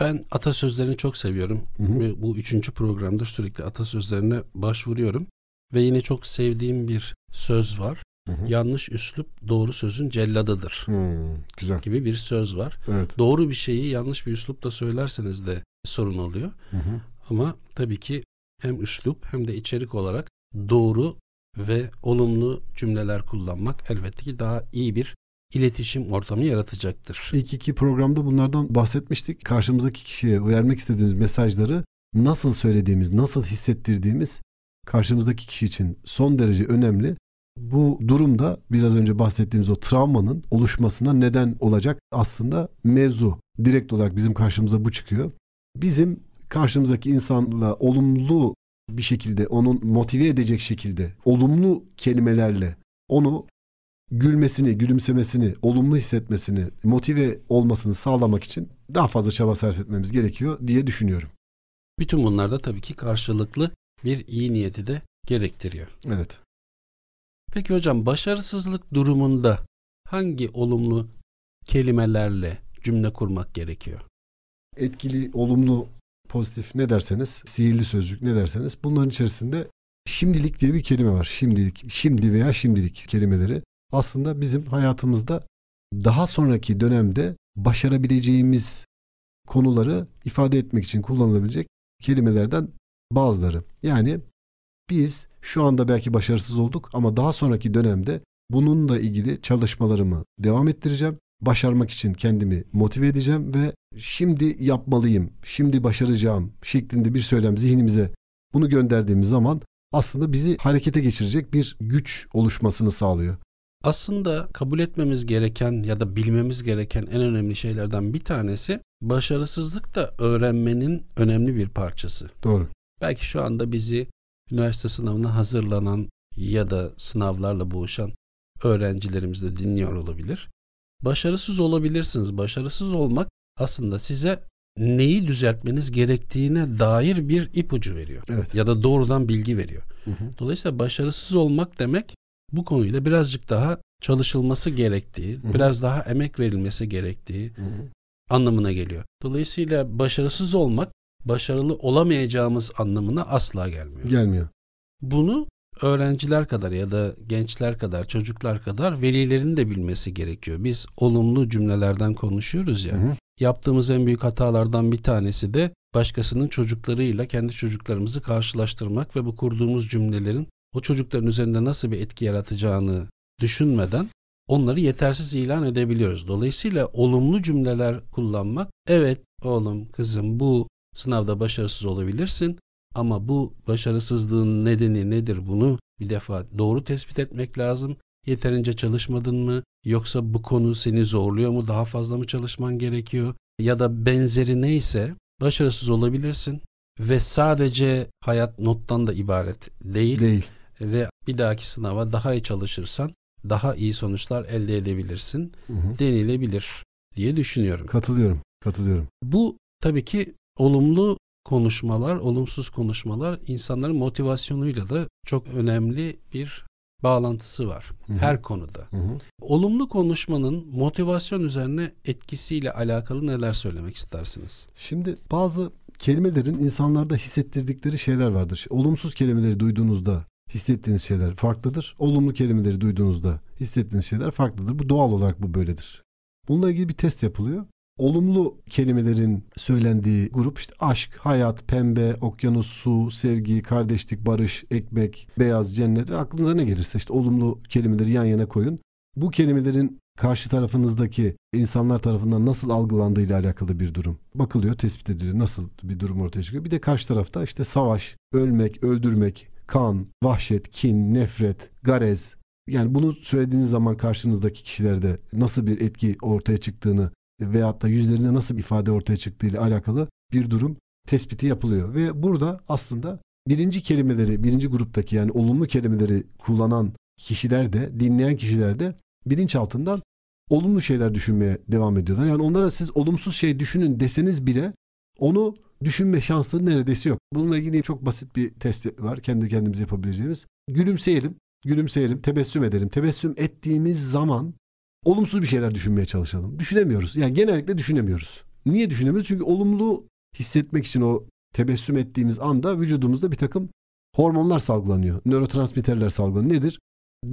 Ben atasözlerini çok seviyorum hı hı. bu üçüncü programda sürekli atasözlerine başvuruyorum. Ve yine çok sevdiğim bir söz var. Hı hı. Yanlış üslup doğru sözün celladıdır. Hmm, güzel. Gibi bir söz var. Evet. Doğru bir şeyi yanlış bir üslupla söylerseniz de sorun oluyor. Hı hı. Ama tabii ki hem üslup hem de içerik olarak doğru ve olumlu cümleler kullanmak elbette ki daha iyi bir iletişim ortamı yaratacaktır. İlk iki programda bunlardan bahsetmiştik. Karşımızdaki kişiye vermek istediğimiz mesajları nasıl söylediğimiz, nasıl hissettirdiğimiz karşımızdaki kişi için son derece önemli. Bu durumda biraz önce bahsettiğimiz o travmanın oluşmasına neden olacak aslında mevzu. Direkt olarak bizim karşımıza bu çıkıyor. Bizim karşımızdaki insanla olumlu bir şekilde onun motive edecek şekilde olumlu kelimelerle onu gülmesini, gülümsemesini, olumlu hissetmesini, motive olmasını sağlamak için daha fazla çaba sarf etmemiz gerekiyor diye düşünüyorum. Bütün bunlar da tabii ki karşılıklı bir iyi niyeti de gerektiriyor. Evet. Peki hocam başarısızlık durumunda hangi olumlu kelimelerle cümle kurmak gerekiyor? Etkili, olumlu, pozitif ne derseniz, sihirli sözcük ne derseniz bunların içerisinde şimdilik diye bir kelime var. Şimdilik, şimdi veya şimdilik kelimeleri aslında bizim hayatımızda daha sonraki dönemde başarabileceğimiz konuları ifade etmek için kullanılabilecek kelimelerden bazıları. Yani biz şu anda belki başarısız olduk ama daha sonraki dönemde bununla ilgili çalışmalarımı devam ettireceğim. Başarmak için kendimi motive edeceğim ve şimdi yapmalıyım, şimdi başaracağım şeklinde bir söylem zihnimize bunu gönderdiğimiz zaman aslında bizi harekete geçirecek bir güç oluşmasını sağlıyor. Aslında kabul etmemiz gereken ya da bilmemiz gereken en önemli şeylerden bir tanesi başarısızlık da öğrenmenin önemli bir parçası. Doğru. Belki şu anda bizi üniversite sınavına hazırlanan ya da sınavlarla boğuşan öğrencilerimiz de dinliyor olabilir. Başarısız olabilirsiniz. Başarısız olmak aslında size neyi düzeltmeniz gerektiğine dair bir ipucu veriyor. Evet. Ya da doğrudan bilgi veriyor. Hı hı. Dolayısıyla başarısız olmak demek bu konuyla birazcık daha çalışılması gerektiği, hı hı. biraz daha emek verilmesi gerektiği hı hı. anlamına geliyor. Dolayısıyla başarısız olmak başarılı olamayacağımız anlamına asla gelmiyor. Gelmiyor. Bunu öğrenciler kadar ya da gençler kadar, çocuklar kadar velilerin de bilmesi gerekiyor. Biz olumlu cümlelerden konuşuyoruz ya. Hı hı. Yaptığımız en büyük hatalardan bir tanesi de başkasının çocuklarıyla kendi çocuklarımızı karşılaştırmak ve bu kurduğumuz cümlelerin o çocukların üzerinde nasıl bir etki yaratacağını düşünmeden onları yetersiz ilan edebiliyoruz. Dolayısıyla olumlu cümleler kullanmak, evet oğlum, kızım bu sınavda başarısız olabilirsin ama bu başarısızlığın nedeni nedir bunu bir defa doğru tespit etmek lazım. Yeterince çalışmadın mı? Yoksa bu konu seni zorluyor mu? Daha fazla mı çalışman gerekiyor? Ya da benzeri neyse başarısız olabilirsin ve sadece hayat nottan da ibaret değil. Değil. Ve bir dahaki sınava daha iyi çalışırsan daha iyi sonuçlar elde edebilirsin Hı hı. denilebilir diye düşünüyorum. Katılıyorum. Katılıyorum. Bu tabii ki olumlu konuşmalar, olumsuz konuşmalar insanların motivasyonuyla da çok önemli bir bağlantısı var Hı hı. her konuda. Hı hı. Olumlu konuşmanın motivasyon üzerine etkisiyle alakalı neler söylemek istersiniz? Şimdi bazı kelimelerin insanlarda hissettirdikleri şeyler vardır. Olumsuz kelimeleri duyduğunuzda hissettiğiniz şeyler farklıdır. Olumlu kelimeleri duyduğunuzda hissettiğiniz şeyler farklıdır. Bu doğal olarak bu böyledir. Bununla ilgili bir test yapılıyor. Olumlu kelimelerin söylendiği grup işte aşk, hayat, pembe, okyanus, su, sevgi, kardeşlik, barış, ekmek, beyaz, cennet ve aklınıza ne gelirse işte olumlu kelimeleri yan yana koyun. Bu kelimelerin karşı tarafınızdaki insanlar tarafından nasıl algılandığı ile alakalı bir durum. Bakılıyor, tespit ediliyor. Nasıl bir durum ortaya çıkıyor. Bir de karşı tarafta işte savaş, ölmek, öldürmek, kan, vahşet, kin, nefret, garez. Yani bunu söylediğiniz zaman karşınızdaki kişilerde nasıl bir etki ortaya çıktığını veyahut da yüzlerinde nasıl bir ifade ortaya çıktığı ile alakalı bir durum tespiti yapılıyor. Ve burada aslında birinci kelimeleri, birinci gruptaki yani olumlu kelimeleri kullanan kişiler de, dinleyen kişiler de bilinçaltından olumlu şeyler düşünmeye devam ediyorlar. Yani onlara siz olumsuz şey düşünün deseniz bile onu düşünme şansı neredeyse yok. Bununla ilgili çok basit bir test var kendi kendimize yapabileceğimiz. Gülümseyelim, gülümseyelim, tebessüm edelim. Tebessüm ettiğimiz zaman olumsuz bir şeyler düşünmeye çalışalım. Düşünemiyoruz. Yani genellikle düşünemiyoruz. Niye düşünemiyoruz? Çünkü olumlu hissetmek için o tebessüm ettiğimiz anda vücudumuzda bir takım hormonlar salgılanıyor. Nörotransmitterler salgılanıyor. Nedir?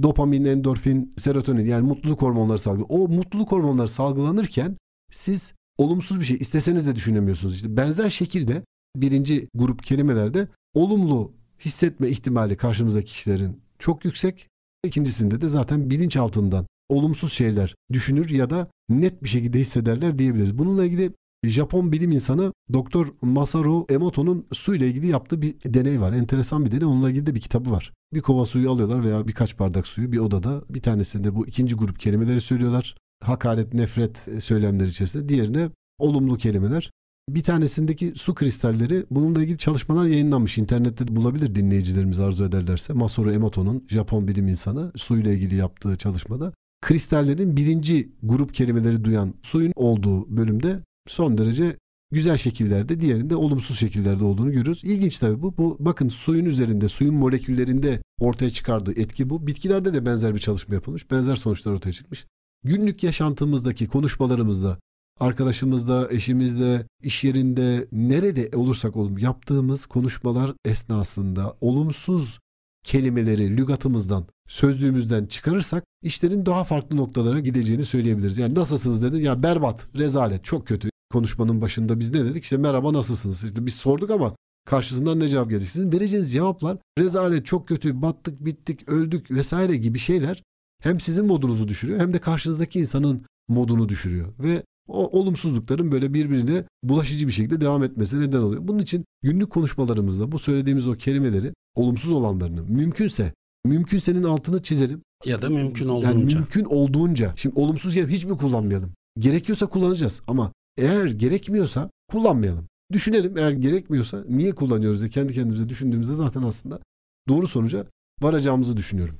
Dopamin, endorfin, serotonin yani mutluluk hormonları salgılanıyor. O mutluluk hormonları salgılanırken siz olumsuz bir şey isteseniz de düşünemiyorsunuz. İşte benzer şekilde birinci grup kelimelerde olumlu hissetme ihtimali karşımızdaki kişilerin çok yüksek. İkincisinde de zaten bilinç altından olumsuz şeyler düşünür ya da net bir şekilde hissederler diyebiliriz. Bununla ilgili Japon bilim insanı Doktor Masaru Emoto'nun su ile ilgili yaptığı bir deney var. Enteresan bir deney. Onunla ilgili de bir kitabı var. Bir kova suyu alıyorlar veya birkaç bardak suyu bir odada. Bir tanesinde bu ikinci grup kelimeleri söylüyorlar. Hakaret, nefret söylemleri içerisinde. Diğerine olumlu kelimeler. Bir tanesindeki su kristalleri bununla ilgili çalışmalar yayınlanmış. İnternette bulabilir dinleyicilerimiz arzu ederlerse. Masaru Emoto'nun Japon bilim insanı suyla ilgili yaptığı çalışmada kristallerin birinci grup kelimeleri duyan suyun olduğu bölümde son derece güzel şekillerde diğerinde olumsuz şekillerde olduğunu görüyoruz. İlginç tabii bu. bu bakın suyun üzerinde, suyun moleküllerinde ortaya çıkardığı etki bu. Bitkilerde de benzer bir çalışma yapılmış. Benzer sonuçlar ortaya çıkmış. Günlük yaşantımızdaki konuşmalarımızda, arkadaşımızda, eşimizde, iş yerinde, nerede olursak olalım yaptığımız konuşmalar esnasında olumsuz kelimeleri lügatımızdan, sözlüğümüzden çıkarırsak işlerin daha farklı noktalara gideceğini söyleyebiliriz. Yani nasılsınız dedi. Ya berbat, rezalet, çok kötü. Konuşmanın başında biz ne dedik? İşte merhaba nasılsınız? İşte biz sorduk ama karşısından ne cevap gelecek? Sizin vereceğiniz cevaplar rezalet, çok kötü, battık, bittik, öldük vesaire gibi şeyler hem sizin modunuzu düşürüyor hem de karşınızdaki insanın modunu düşürüyor. Ve o olumsuzlukların böyle birbirine bulaşıcı bir şekilde devam etmesi neden oluyor. Bunun için günlük konuşmalarımızda bu söylediğimiz o kelimeleri olumsuz olanlarını mümkünse mümkünsenin altını çizelim. Ya da mümkün olduğunca. Yani mümkün olduğunca. Şimdi olumsuz kelime hiç mi kullanmayalım? Gerekiyorsa kullanacağız ama eğer gerekmiyorsa kullanmayalım. Düşünelim eğer gerekmiyorsa niye kullanıyoruz diye kendi kendimize düşündüğümüzde zaten aslında doğru sonuca varacağımızı düşünüyorum.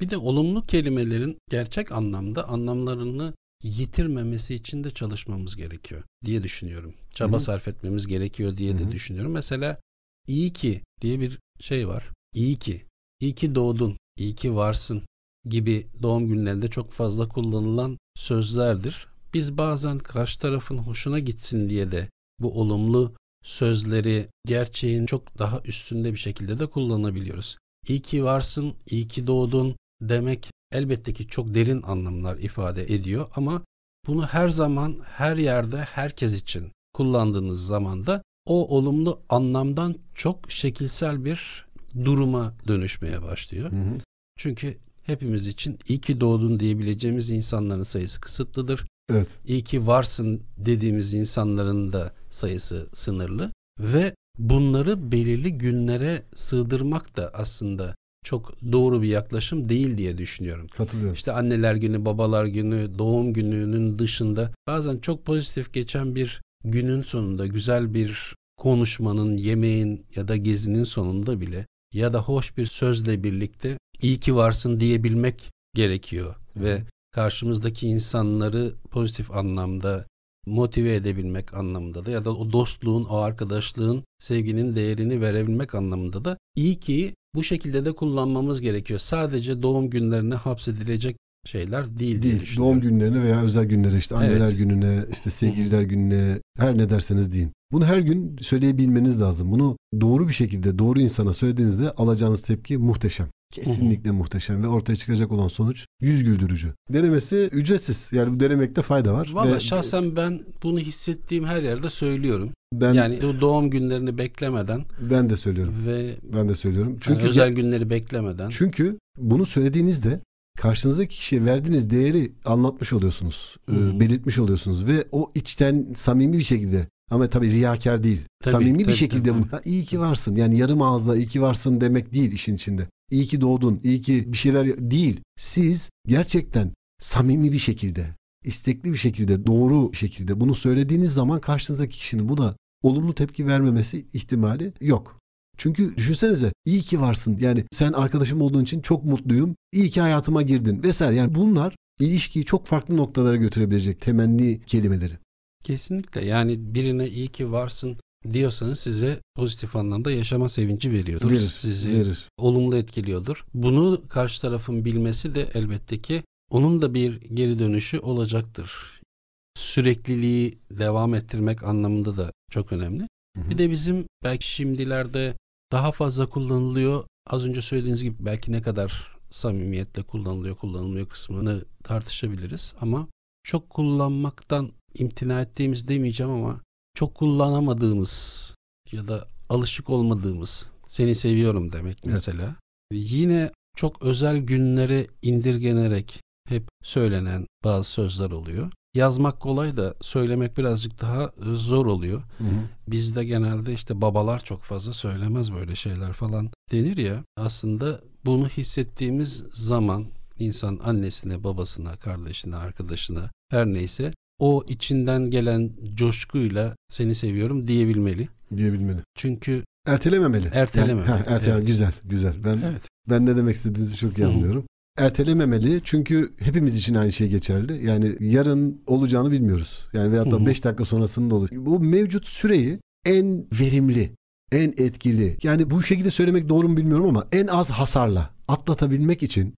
Bir de olumlu kelimelerin gerçek anlamda anlamlarını yitirmemesi için de çalışmamız gerekiyor diye düşünüyorum. Çaba Hı hı. sarf etmemiz gerekiyor diye Hı de düşünüyorum. Mesela iyi ki diye bir şey var. İyi ki, iyi ki doğdun, iyi ki varsın gibi doğum günlerinde çok fazla kullanılan sözlerdir. Biz bazen karşı tarafın hoşuna gitsin diye de bu olumlu sözleri gerçeğin çok daha üstünde bir şekilde de kullanabiliyoruz. İyi ki varsın, iyi ki doğdun demek elbette ki çok derin anlamlar ifade ediyor ama bunu her zaman her yerde herkes için kullandığınız zaman da o olumlu anlamdan çok şekilsel bir duruma dönüşmeye başlıyor. Hı hı. Çünkü hepimiz için iyi ki doğdun diyebileceğimiz insanların sayısı kısıtlıdır. Evet. İyi ki varsın dediğimiz insanların da sayısı sınırlı ve bunları belirli günlere sığdırmak da aslında çok doğru bir yaklaşım değil diye düşünüyorum. Katılıyorum. İşte anneler günü, babalar günü, doğum gününün dışında bazen çok pozitif geçen bir günün sonunda güzel bir konuşmanın, yemeğin ya da gezinin sonunda bile ya da hoş bir sözle birlikte iyi ki varsın diyebilmek gerekiyor ve karşımızdaki insanları pozitif anlamda motive edebilmek anlamında da ya da o dostluğun, o arkadaşlığın, sevginin değerini verebilmek anlamında da iyi ki bu şekilde de kullanmamız gerekiyor. Sadece doğum günlerine hapsedilecek şeyler değil, diye Değil. Doğum günlerine veya özel günlere işte anneler evet. gününe, işte sevgililer gününe her ne derseniz deyin. Bunu her gün söyleyebilmeniz lazım. Bunu doğru bir şekilde doğru insana söylediğinizde alacağınız tepki muhteşem. Kesinlikle muhteşem ve ortaya çıkacak olan sonuç yüz güldürücü. Denemesi ücretsiz. Yani bu denemekte fayda var. Valla ve... şahsen ben bunu hissettiğim her yerde söylüyorum. Ben yani doğum günlerini beklemeden ben de söylüyorum. Ve ben de söylüyorum. Çünkü yani özel günleri beklemeden. Çünkü bunu söylediğinizde karşınızdaki kişiye verdiğiniz değeri anlatmış oluyorsunuz. E, belirtmiş oluyorsunuz ve o içten samimi bir şekilde ama tabii riyakar değil. Tabii, samimi tabii, bir şekilde tabii. bunu iyi ki varsın. Yani yarım ağızla iyi ki varsın demek değil işin içinde. İyi ki doğdun, iyi ki bir şeyler değil. Siz gerçekten samimi bir şekilde, istekli bir şekilde, doğru şekilde bunu söylediğiniz zaman karşınızdaki kişinin buna olumlu tepki vermemesi ihtimali yok. Çünkü düşünsenize iyi ki varsın. Yani sen arkadaşım olduğun için çok mutluyum. İyi ki hayatıma girdin vesaire. Yani bunlar ilişkiyi çok farklı noktalara götürebilecek temenni kelimeleri. Kesinlikle yani birine iyi ki varsın diyorsanız size pozitif anlamda yaşama sevinci veriyordur. Verir, Sizi verir. olumlu etkiliyordur. Bunu karşı tarafın bilmesi de elbette ki onun da bir geri dönüşü olacaktır. Sürekliliği devam ettirmek anlamında da çok önemli. Hı hı. Bir de bizim belki şimdilerde daha fazla kullanılıyor. Az önce söylediğiniz gibi belki ne kadar samimiyetle kullanılıyor, kullanılmıyor kısmını tartışabiliriz ama çok kullanmaktan imtina ettiğimiz demeyeceğim ama çok kullanamadığımız ya da alışık olmadığımız seni seviyorum demek mesela. Evet. Yine çok özel günlere indirgenerek hep söylenen bazı sözler oluyor. Yazmak kolay da söylemek birazcık daha e, zor oluyor. Hı hı. Bizde genelde işte babalar çok fazla söylemez böyle şeyler falan denir ya. Aslında bunu hissettiğimiz zaman insan annesine, babasına, kardeşine, arkadaşına her neyse o içinden gelen coşkuyla seni seviyorum diyebilmeli. Diyebilmeli. Çünkü ertelememeli. Ertelememeli. Yani, ha, erteleme evet. güzel, güzel. Ben evet. ben ne demek istediğinizi çok iyi anlıyorum. Ertelememeli çünkü hepimiz için aynı şey geçerli. Yani yarın olacağını bilmiyoruz. Yani veyahut da 5 dakika sonrasında olur. Bu mevcut süreyi en verimli, en etkili. Yani bu şekilde söylemek doğru mu bilmiyorum ama en az hasarla atlatabilmek için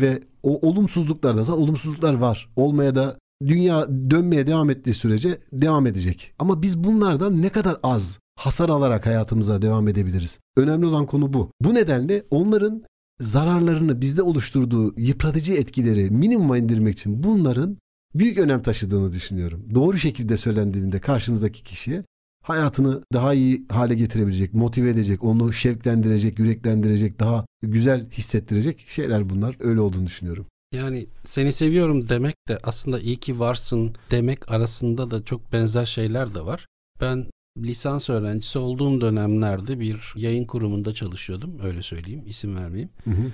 ve o olumsuzluklarda da olumsuzluklar var. Olmaya da dünya dönmeye devam ettiği sürece devam edecek. Ama biz bunlardan ne kadar az hasar alarak hayatımıza devam edebiliriz? Önemli olan konu bu. Bu nedenle onların zararlarını bizde oluşturduğu yıpratıcı etkileri minimuma indirmek için bunların büyük önem taşıdığını düşünüyorum. Doğru şekilde söylendiğinde karşınızdaki kişiye hayatını daha iyi hale getirebilecek, motive edecek, onu şevklendirecek, yüreklendirecek, daha güzel hissettirecek şeyler bunlar. Öyle olduğunu düşünüyorum. Yani seni seviyorum demek de aslında iyi ki varsın demek arasında da çok benzer şeyler de var. Ben lisans öğrencisi olduğum dönemlerde bir yayın kurumunda çalışıyordum. Öyle söyleyeyim, isim vermeyeyim. Hı hı.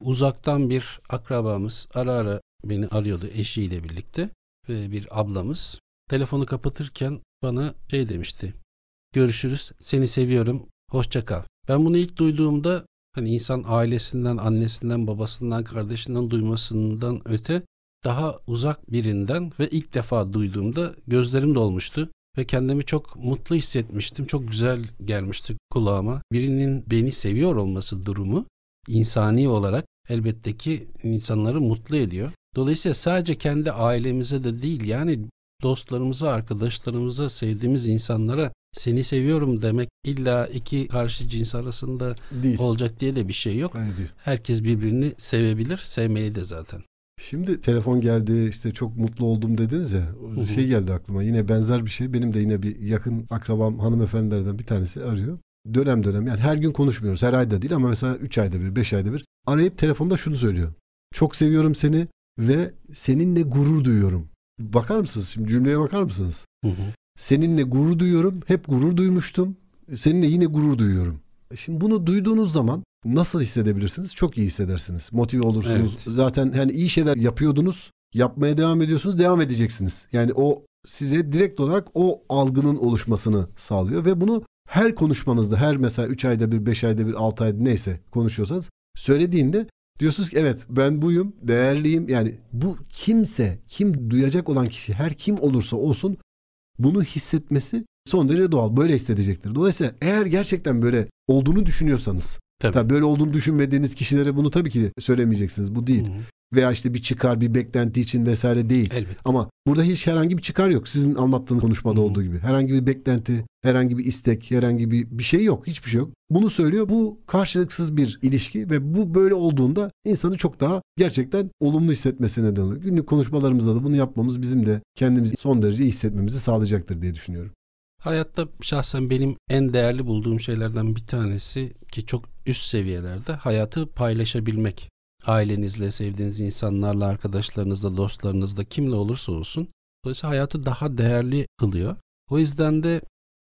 Uzaktan bir akrabamız ara ara beni arıyordu eşiyle birlikte ve bir ablamız. Telefonu kapatırken bana şey demişti. Görüşürüz, seni seviyorum, hoşça kal. Ben bunu ilk duyduğumda hani insan ailesinden, annesinden, babasından, kardeşinden duymasından öte daha uzak birinden ve ilk defa duyduğumda gözlerim dolmuştu ve kendimi çok mutlu hissetmiştim. Çok güzel gelmişti kulağıma. Birinin beni seviyor olması durumu insani olarak elbette ki insanları mutlu ediyor. Dolayısıyla sadece kendi ailemize de değil yani dostlarımıza, arkadaşlarımıza, sevdiğimiz insanlara seni seviyorum demek illa iki karşı cins arasında değil. olacak diye de bir şey yok. Hayır değil. Herkes birbirini sevebilir, sevmeli de zaten. Şimdi telefon geldi işte çok mutlu oldum dediniz ya. Hı-hı. Şey geldi aklıma yine benzer bir şey. Benim de yine bir yakın akrabam hanımefendilerden bir tanesi arıyor. Dönem dönem yani her gün konuşmuyoruz. Her ayda değil ama mesela 3 ayda bir, 5 ayda bir. Arayıp telefonda şunu söylüyor. Çok seviyorum seni ve seninle gurur duyuyorum. Bakar mısınız? Şimdi cümleye bakar mısınız? Hı hı. Seninle gurur duyuyorum. Hep gurur duymuştum. Seninle yine gurur duyuyorum. Şimdi bunu duyduğunuz zaman nasıl hissedebilirsiniz? Çok iyi hissedersiniz. Motive olursunuz. Evet. Zaten hani iyi şeyler yapıyordunuz. Yapmaya devam ediyorsunuz. Devam edeceksiniz. Yani o size direkt olarak o algının oluşmasını sağlıyor ve bunu her konuşmanızda her mesela 3 ayda bir 5 ayda bir 6 ayda neyse konuşuyorsanız söylediğinde diyorsunuz ki evet ben buyum değerliyim yani bu kimse kim duyacak olan kişi her kim olursa olsun bunu hissetmesi son derece doğal böyle hissedecektir. Dolayısıyla eğer gerçekten böyle olduğunu düşünüyorsanız Tabii. tabii böyle olduğunu düşünmediğiniz kişilere bunu tabii ki söylemeyeceksiniz bu değil. Hı hı. Veya işte bir çıkar bir beklenti için vesaire değil. Elbette. Ama burada hiç herhangi bir çıkar yok. Sizin anlattığınız konuşmada Hı hı. olduğu gibi. Herhangi bir beklenti, herhangi bir istek, herhangi bir bir şey yok. Hiçbir şey yok. Bunu söylüyor. Bu karşılıksız bir ilişki ve bu böyle olduğunda insanı çok daha gerçekten olumlu hissetmesine neden oluyor. Günlük konuşmalarımızda da bunu yapmamız bizim de kendimizi son derece hissetmemizi sağlayacaktır diye düşünüyorum. Hayatta şahsen benim en değerli bulduğum şeylerden bir tanesi ki çok üst seviyelerde hayatı paylaşabilmek. Ailenizle, sevdiğiniz insanlarla, arkadaşlarınızla, dostlarınızla kimle olursa olsun. Dolayısıyla hayatı daha değerli kılıyor. O yüzden de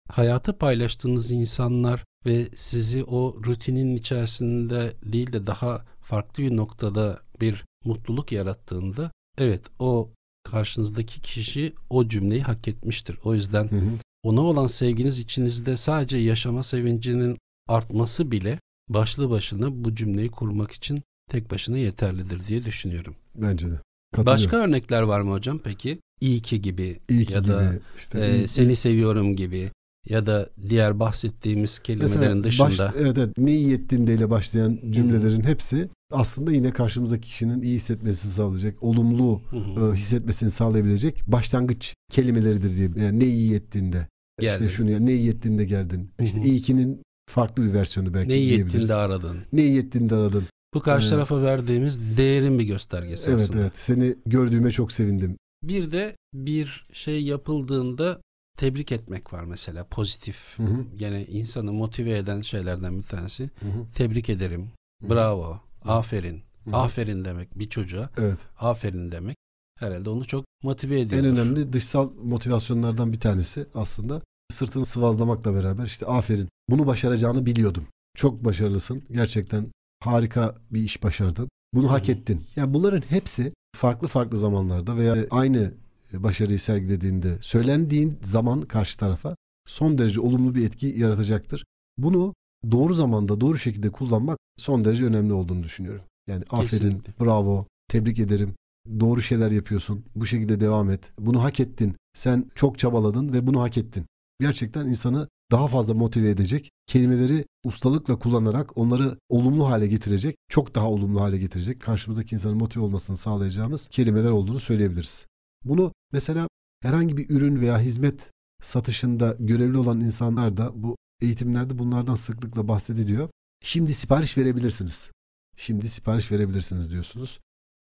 hayatı paylaştığınız insanlar ve sizi o rutinin içerisinde değil de daha farklı bir noktada bir mutluluk yarattığında evet o karşınızdaki kişi o cümleyi hak etmiştir. O yüzden Hı hı. Ona olan sevginiz içinizde sadece yaşama sevincinin artması bile başlı başına bu cümleyi kurmak için tek başına yeterlidir diye düşünüyorum. Bence de. Başka örnekler var mı hocam peki? İyi ki gibi İyi ki ya gibi. da işte e, iyi- seni seviyorum gibi ya da diğer bahsettiğimiz kelimelerin Mesela dışında. baş, evet, evet, ne iyi ettin de ile başlayan cümlelerin hepsi aslında yine karşımızdaki kişinin iyi hissetmesini sağlayacak, olumlu hı. e, hissetmesini sağlayabilecek başlangıç kelimeleridir diye. Yani ne iyi ettin de. Geldin. İşte şunu ya ne iyi ettin de geldin. İşte Hı hı. iyi ki'nin farklı bir versiyonu belki ne iyi diyebiliriz. ettin de aradın. Ne iyi ettin de aradın. Bu karşı Ee, tarafa verdiğimiz değerin bir göstergesi Evet aslında. evet seni gördüğüme çok sevindim. Bir de bir şey yapıldığında tebrik etmek var mesela pozitif. Hı hı. Gene insanı motive eden şeylerden bir tanesi. Hı hı. Tebrik ederim. Hı. Bravo. Aferin. Hı hı. Aferin demek bir çocuğa. Evet. Aferin demek. Herhalde onu çok motive ediyor. En önemli dışsal motivasyonlardan bir tanesi aslında sırtını sıvazlamakla beraber işte aferin bunu başaracağını biliyordum. Çok başarılısın. Gerçekten harika bir iş başardın. Bunu hak ettin. Yani bunların hepsi farklı farklı zamanlarda veya aynı başarıyı sergilediğinde söylendiğin zaman karşı tarafa son derece olumlu bir etki yaratacaktır. Bunu doğru zamanda doğru şekilde kullanmak son derece önemli olduğunu düşünüyorum. Yani aferin, Kesinlikle. bravo, tebrik ederim, doğru şeyler yapıyorsun, bu şekilde devam et, bunu hak ettin, sen çok çabaladın ve bunu hak ettin. Gerçekten insanı daha fazla motive edecek, kelimeleri ustalıkla kullanarak onları olumlu hale getirecek, çok daha olumlu hale getirecek, karşımızdaki insanın motive olmasını sağlayacağımız kelimeler olduğunu söyleyebiliriz. Bunu mesela herhangi bir ürün veya hizmet satışında görevli olan insanlar da bu eğitimlerde bunlardan sıklıkla bahsediliyor. Şimdi sipariş verebilirsiniz. Şimdi sipariş verebilirsiniz diyorsunuz.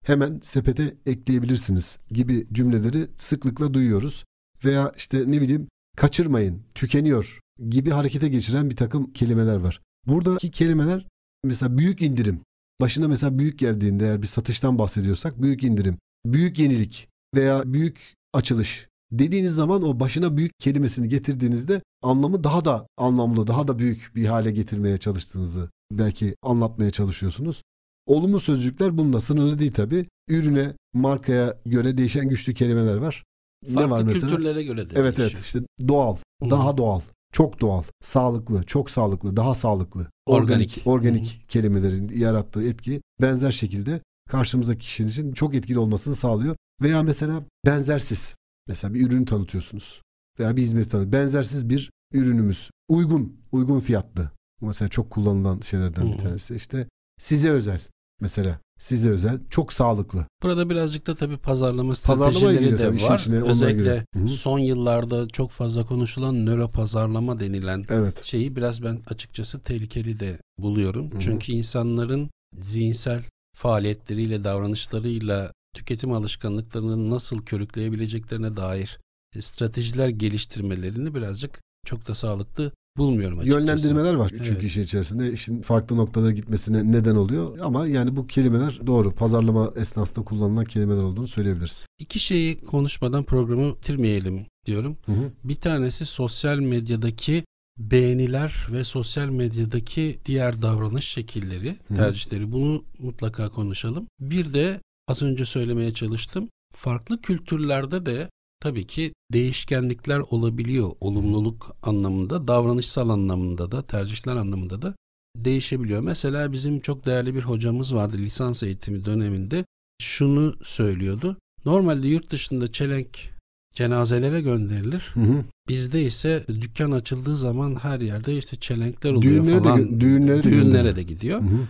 Hemen sepete ekleyebilirsiniz gibi cümleleri sıklıkla duyuyoruz. Veya işte ne bileyim kaçırmayın, tükeniyor gibi harekete geçiren bir takım kelimeler var. Buradaki kelimeler mesela büyük indirim. Başına mesela büyük geldiğinde eğer bir satıştan bahsediyorsak büyük indirim, büyük yenilik veya büyük açılış dediğiniz zaman o başına büyük kelimesini getirdiğinizde anlamı daha da anlamlı, daha da büyük bir hale getirmeye çalıştığınızı belki anlatmaya çalışıyorsunuz. Olumlu sözcükler bununla sınırlı değil tabii. Ürüne, markaya göre değişen güçlü kelimeler var. Farklı ne var mesela? kültürlere göre de Evet evet değişiyor. işte doğal, Hı. daha doğal, çok doğal, sağlıklı, çok sağlıklı, daha sağlıklı, Organik. organik, kelimelerin yarattığı etki benzer şekilde karşımızdaki kişinin için çok etkili olmasını sağlıyor. Veya mesela benzersiz. Mesela bir ürünü tanıtıyorsunuz. Veya bir hizmet tanıtıyorsunuz. Benzersiz bir ürünümüz. Uygun, uygun fiyatlı. Mesela çok kullanılan şeylerden bir tanesi. İşte size özel mesela. Size özel, çok sağlıklı. Burada birazcık da tabii pazarlama stratejileri de var. içine Özellikle son yıllarda çok fazla konuşulan nöro pazarlama denilen Evet. şeyi biraz ben açıkçası tehlikeli de buluyorum. Hı hı. Çünkü insanların zihinsel faaliyetleriyle, davranışlarıyla tüketim alışkanlıklarını nasıl körükleyebileceklerine dair e, stratejiler geliştirmelerini birazcık çok da sağlıklı bulmuyorum açıkçası. Yönlendirmeler var Evet. çünkü işin içerisinde işin farklı noktalara gitmesine neden oluyor. Ama yani bu kelimeler doğru. Pazarlama esnasında kullanılan kelimeler olduğunu söyleyebiliriz. İki şeyi konuşmadan programı bitirmeyelim diyorum. Hı hı. Bir tanesi sosyal medyadaki beğeniler ve sosyal medyadaki diğer davranış şekilleri, tercihleri bunu mutlaka konuşalım. Bir de az önce söylemeye çalıştım. Farklı kültürlerde de tabii ki değişkenlikler olabiliyor. Olumluluk anlamında, davranışsal anlamında da, tercihler anlamında da değişebiliyor. Mesela bizim çok değerli bir hocamız vardı lisans eğitimi döneminde. Şunu söylüyordu. Normalde yurt dışında çelenk cenazelere gönderilir. Hı hı. Bizde ise dükkan açıldığı zaman her yerde işte çelenkler oluyor düğünlere falan. De, düğünlere, düğünlere de gidiyor. Hı hı.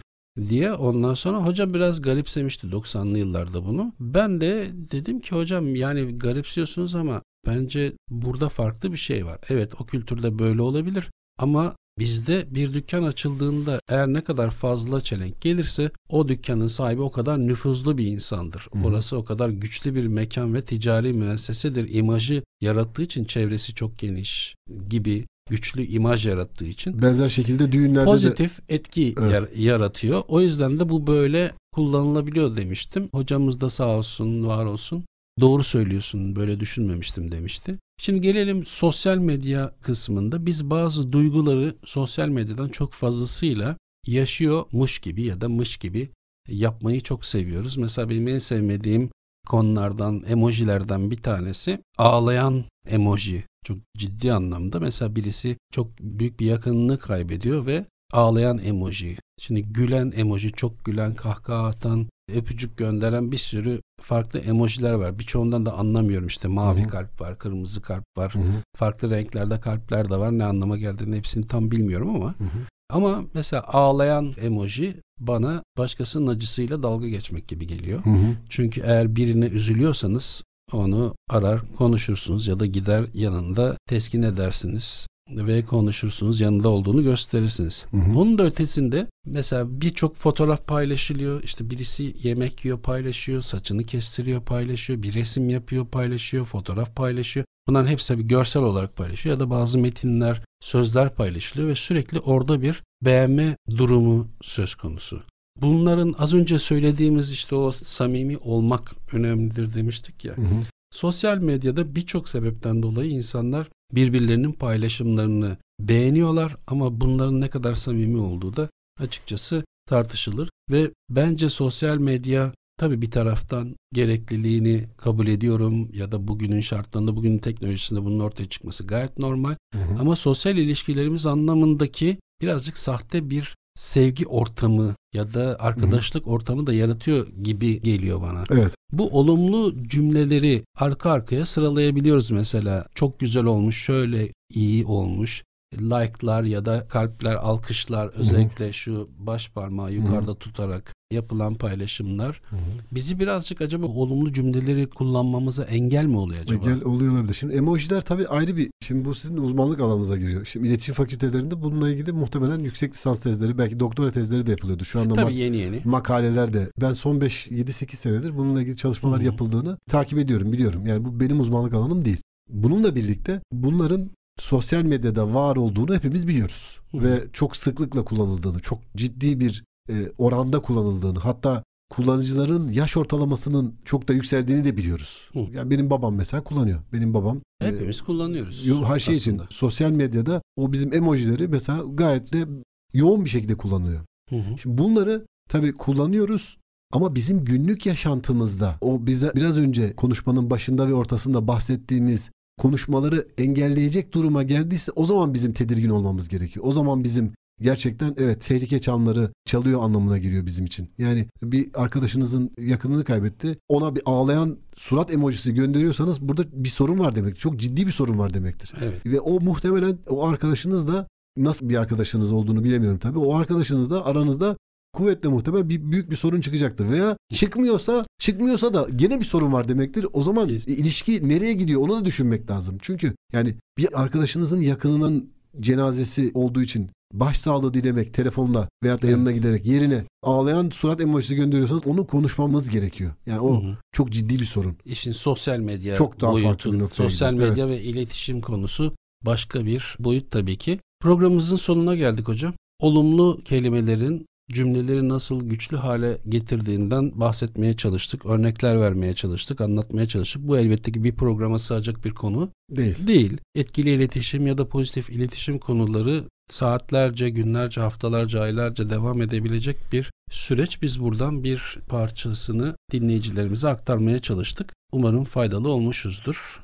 Diye ondan sonra hocam biraz garipsemişti 90'lı yıllarda bunu. Ben de dedim ki hocam yani garipsiyorsunuz ama bence burada farklı bir şey var. Evet o kültürde böyle olabilir ama Bizde bir dükkan açıldığında eğer ne kadar fazla çelenk gelirse o dükkanın sahibi o kadar nüfuzlu bir insandır. Hı. Orası o kadar güçlü bir mekan ve ticari müessesedir. İmajı yarattığı için çevresi çok geniş gibi güçlü imaj yarattığı için. Benzer şekilde düğünlerde pozitif de... etki evet. yar- yaratıyor. O yüzden de bu böyle kullanılabiliyor demiştim. Hocamız da sağ olsun, var olsun. Doğru söylüyorsun, böyle düşünmemiştim demişti. Şimdi gelelim sosyal medya kısmında. Biz bazı duyguları sosyal medyadan çok fazlasıyla yaşıyormuş gibi ya da mış gibi yapmayı çok seviyoruz. Mesela benim en sevmediğim konulardan, emojilerden bir tanesi ağlayan emoji. Çok ciddi anlamda mesela birisi çok büyük bir yakınını kaybediyor ve ağlayan emoji. Şimdi gülen emoji, çok gülen, kahkaha atan, öpücük gönderen bir sürü farklı emojiler var. Birçoğundan da anlamıyorum işte mavi Hı-hı. kalp var, kırmızı kalp var. Hı-hı. Farklı renklerde kalpler de var. Ne anlama geldiğini hepsini tam bilmiyorum ama. Hı-hı. Ama mesela ağlayan emoji bana başkasının acısıyla dalga geçmek gibi geliyor. Hı hı. Çünkü eğer birine üzülüyorsanız onu arar konuşursunuz ya da gider yanında teskin edersiniz ve konuşursunuz yanında olduğunu gösterirsiniz. Hı hı. Onun da ötesinde mesela birçok fotoğraf paylaşılıyor. İşte birisi yemek yiyor paylaşıyor, saçını kestiriyor paylaşıyor, bir resim yapıyor paylaşıyor, fotoğraf paylaşıyor. Bunların hepsi tabii görsel olarak paylaşıyor ya da bazı metinler, sözler paylaşılıyor ve sürekli orada bir beğenme durumu söz konusu. Bunların az önce söylediğimiz işte o samimi olmak önemlidir demiştik ya. Hı hı. Sosyal medyada birçok sebepten dolayı insanlar birbirlerinin paylaşımlarını beğeniyorlar ama bunların ne kadar samimi olduğu da açıkçası tartışılır ve bence sosyal medya tabii bir taraftan gerekliliğini kabul ediyorum ya da bugünün şartlarında bugünün teknolojisinde bunun ortaya çıkması gayet normal hı hı. ama sosyal ilişkilerimiz anlamındaki birazcık sahte bir sevgi ortamı ya da arkadaşlık Hı. ortamı da yaratıyor gibi geliyor bana. Evet. Bu olumlu cümleleri arka arkaya sıralayabiliyoruz mesela. Çok güzel olmuş, şöyle iyi olmuş, like'lar ya da kalpler, alkışlar özellikle Hı-hı. şu baş parmağı yukarıda Hı-hı. tutarak yapılan paylaşımlar Hı-hı. bizi birazcık acaba olumlu cümleleri kullanmamıza engel mi oluyor acaba? Engel oluyor olabilir. Şimdi emojiler tabii ayrı bir şimdi bu sizin uzmanlık alanınıza giriyor. Şimdi iletişim fakültelerinde bununla ilgili muhtemelen yüksek lisans tezleri belki doktora tezleri de yapılıyordu. Şu anda tabii yeni yeni. makaleler de ben son 5 7 8 senedir bununla ilgili çalışmalar Hı-hı. yapıldığını takip ediyorum, biliyorum. Yani bu benim uzmanlık alanım değil. Bununla birlikte bunların sosyal medyada var olduğunu hepimiz biliyoruz. Hı. Ve çok sıklıkla kullanıldığını, çok ciddi bir e, oranda kullanıldığını, hatta kullanıcıların yaş ortalamasının çok da yükseldiğini de biliyoruz. Hı. Yani benim babam mesela kullanıyor. Benim babam e, hepimiz e, kullanıyoruz. Her şey aslında. için sosyal medyada o bizim emojileri mesela gayet de yoğun bir şekilde kullanıyor. Hı hı. Şimdi bunları tabii kullanıyoruz ama bizim günlük yaşantımızda o bize biraz önce konuşmanın başında ve ortasında bahsettiğimiz konuşmaları engelleyecek duruma geldiyse o zaman bizim tedirgin olmamız gerekiyor. O zaman bizim gerçekten evet tehlike çanları çalıyor anlamına geliyor bizim için. Yani bir arkadaşınızın yakınını kaybetti. Ona bir ağlayan surat emojisi gönderiyorsanız burada bir sorun var demek. Çok ciddi bir sorun var demektir. Evet. Ve o muhtemelen o arkadaşınız da nasıl bir arkadaşınız olduğunu bilemiyorum tabii. O arkadaşınız da aranızda kuvvetle muhtemel bir büyük bir sorun çıkacaktır. Veya çıkmıyorsa çıkmıyorsa da gene bir sorun var demektir. O zaman yes. ilişki nereye gidiyor onu da düşünmek lazım. Çünkü yani bir arkadaşınızın yakınının cenazesi olduğu için başsağlığı dilemek telefonla veya da yanına giderek yerine ağlayan surat emojisi gönderiyorsanız onu konuşmamız gerekiyor. Yani o hı hı. çok ciddi bir sorun. İşin sosyal medya çok daha boyutu, farklı bir sosyal gidiyor. medya evet. ve iletişim konusu başka bir boyut tabii ki. Programımızın sonuna geldik hocam. Olumlu kelimelerin cümleleri nasıl güçlü hale getirdiğinden bahsetmeye çalıştık. Örnekler vermeye çalıştık, anlatmaya çalıştık. Bu elbette ki bir programa sığacak bir konu Değil. değil. Etkili iletişim ya da pozitif iletişim konuları saatlerce, günlerce, haftalarca, aylarca devam edebilecek bir süreç. Biz buradan bir parçasını dinleyicilerimize aktarmaya çalıştık. Umarım faydalı olmuşuzdur.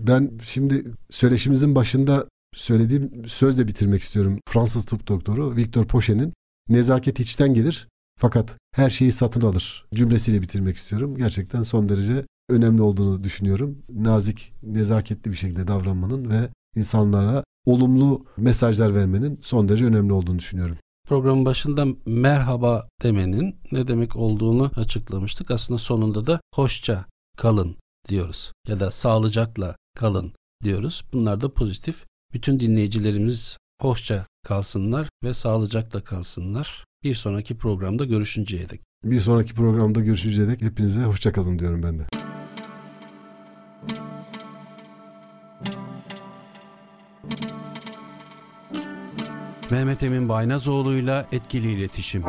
Ben şimdi söyleşimizin başında söylediğim sözle bitirmek istiyorum. Fransız tıp doktoru Victor Pochet'in nezaket içten gelir fakat her şeyi satın alır cümlesiyle bitirmek istiyorum. Gerçekten son derece önemli olduğunu düşünüyorum. Nazik, nezaketli bir şekilde davranmanın ve insanlara olumlu mesajlar vermenin son derece önemli olduğunu düşünüyorum. Programın başında merhaba demenin ne demek olduğunu açıklamıştık. Aslında sonunda da hoşça kalın diyoruz ya da sağlıcakla kalın diyoruz. Bunlar da pozitif. Bütün dinleyicilerimiz hoşça kalsınlar ve sağlıcakla kalsınlar. Bir sonraki programda görüşünceye dek. Bir sonraki programda görüşünceye dek hepinize hoşçakalın diyorum ben de. Mehmet Emin Baynazoğlu'yla etkili iletişim.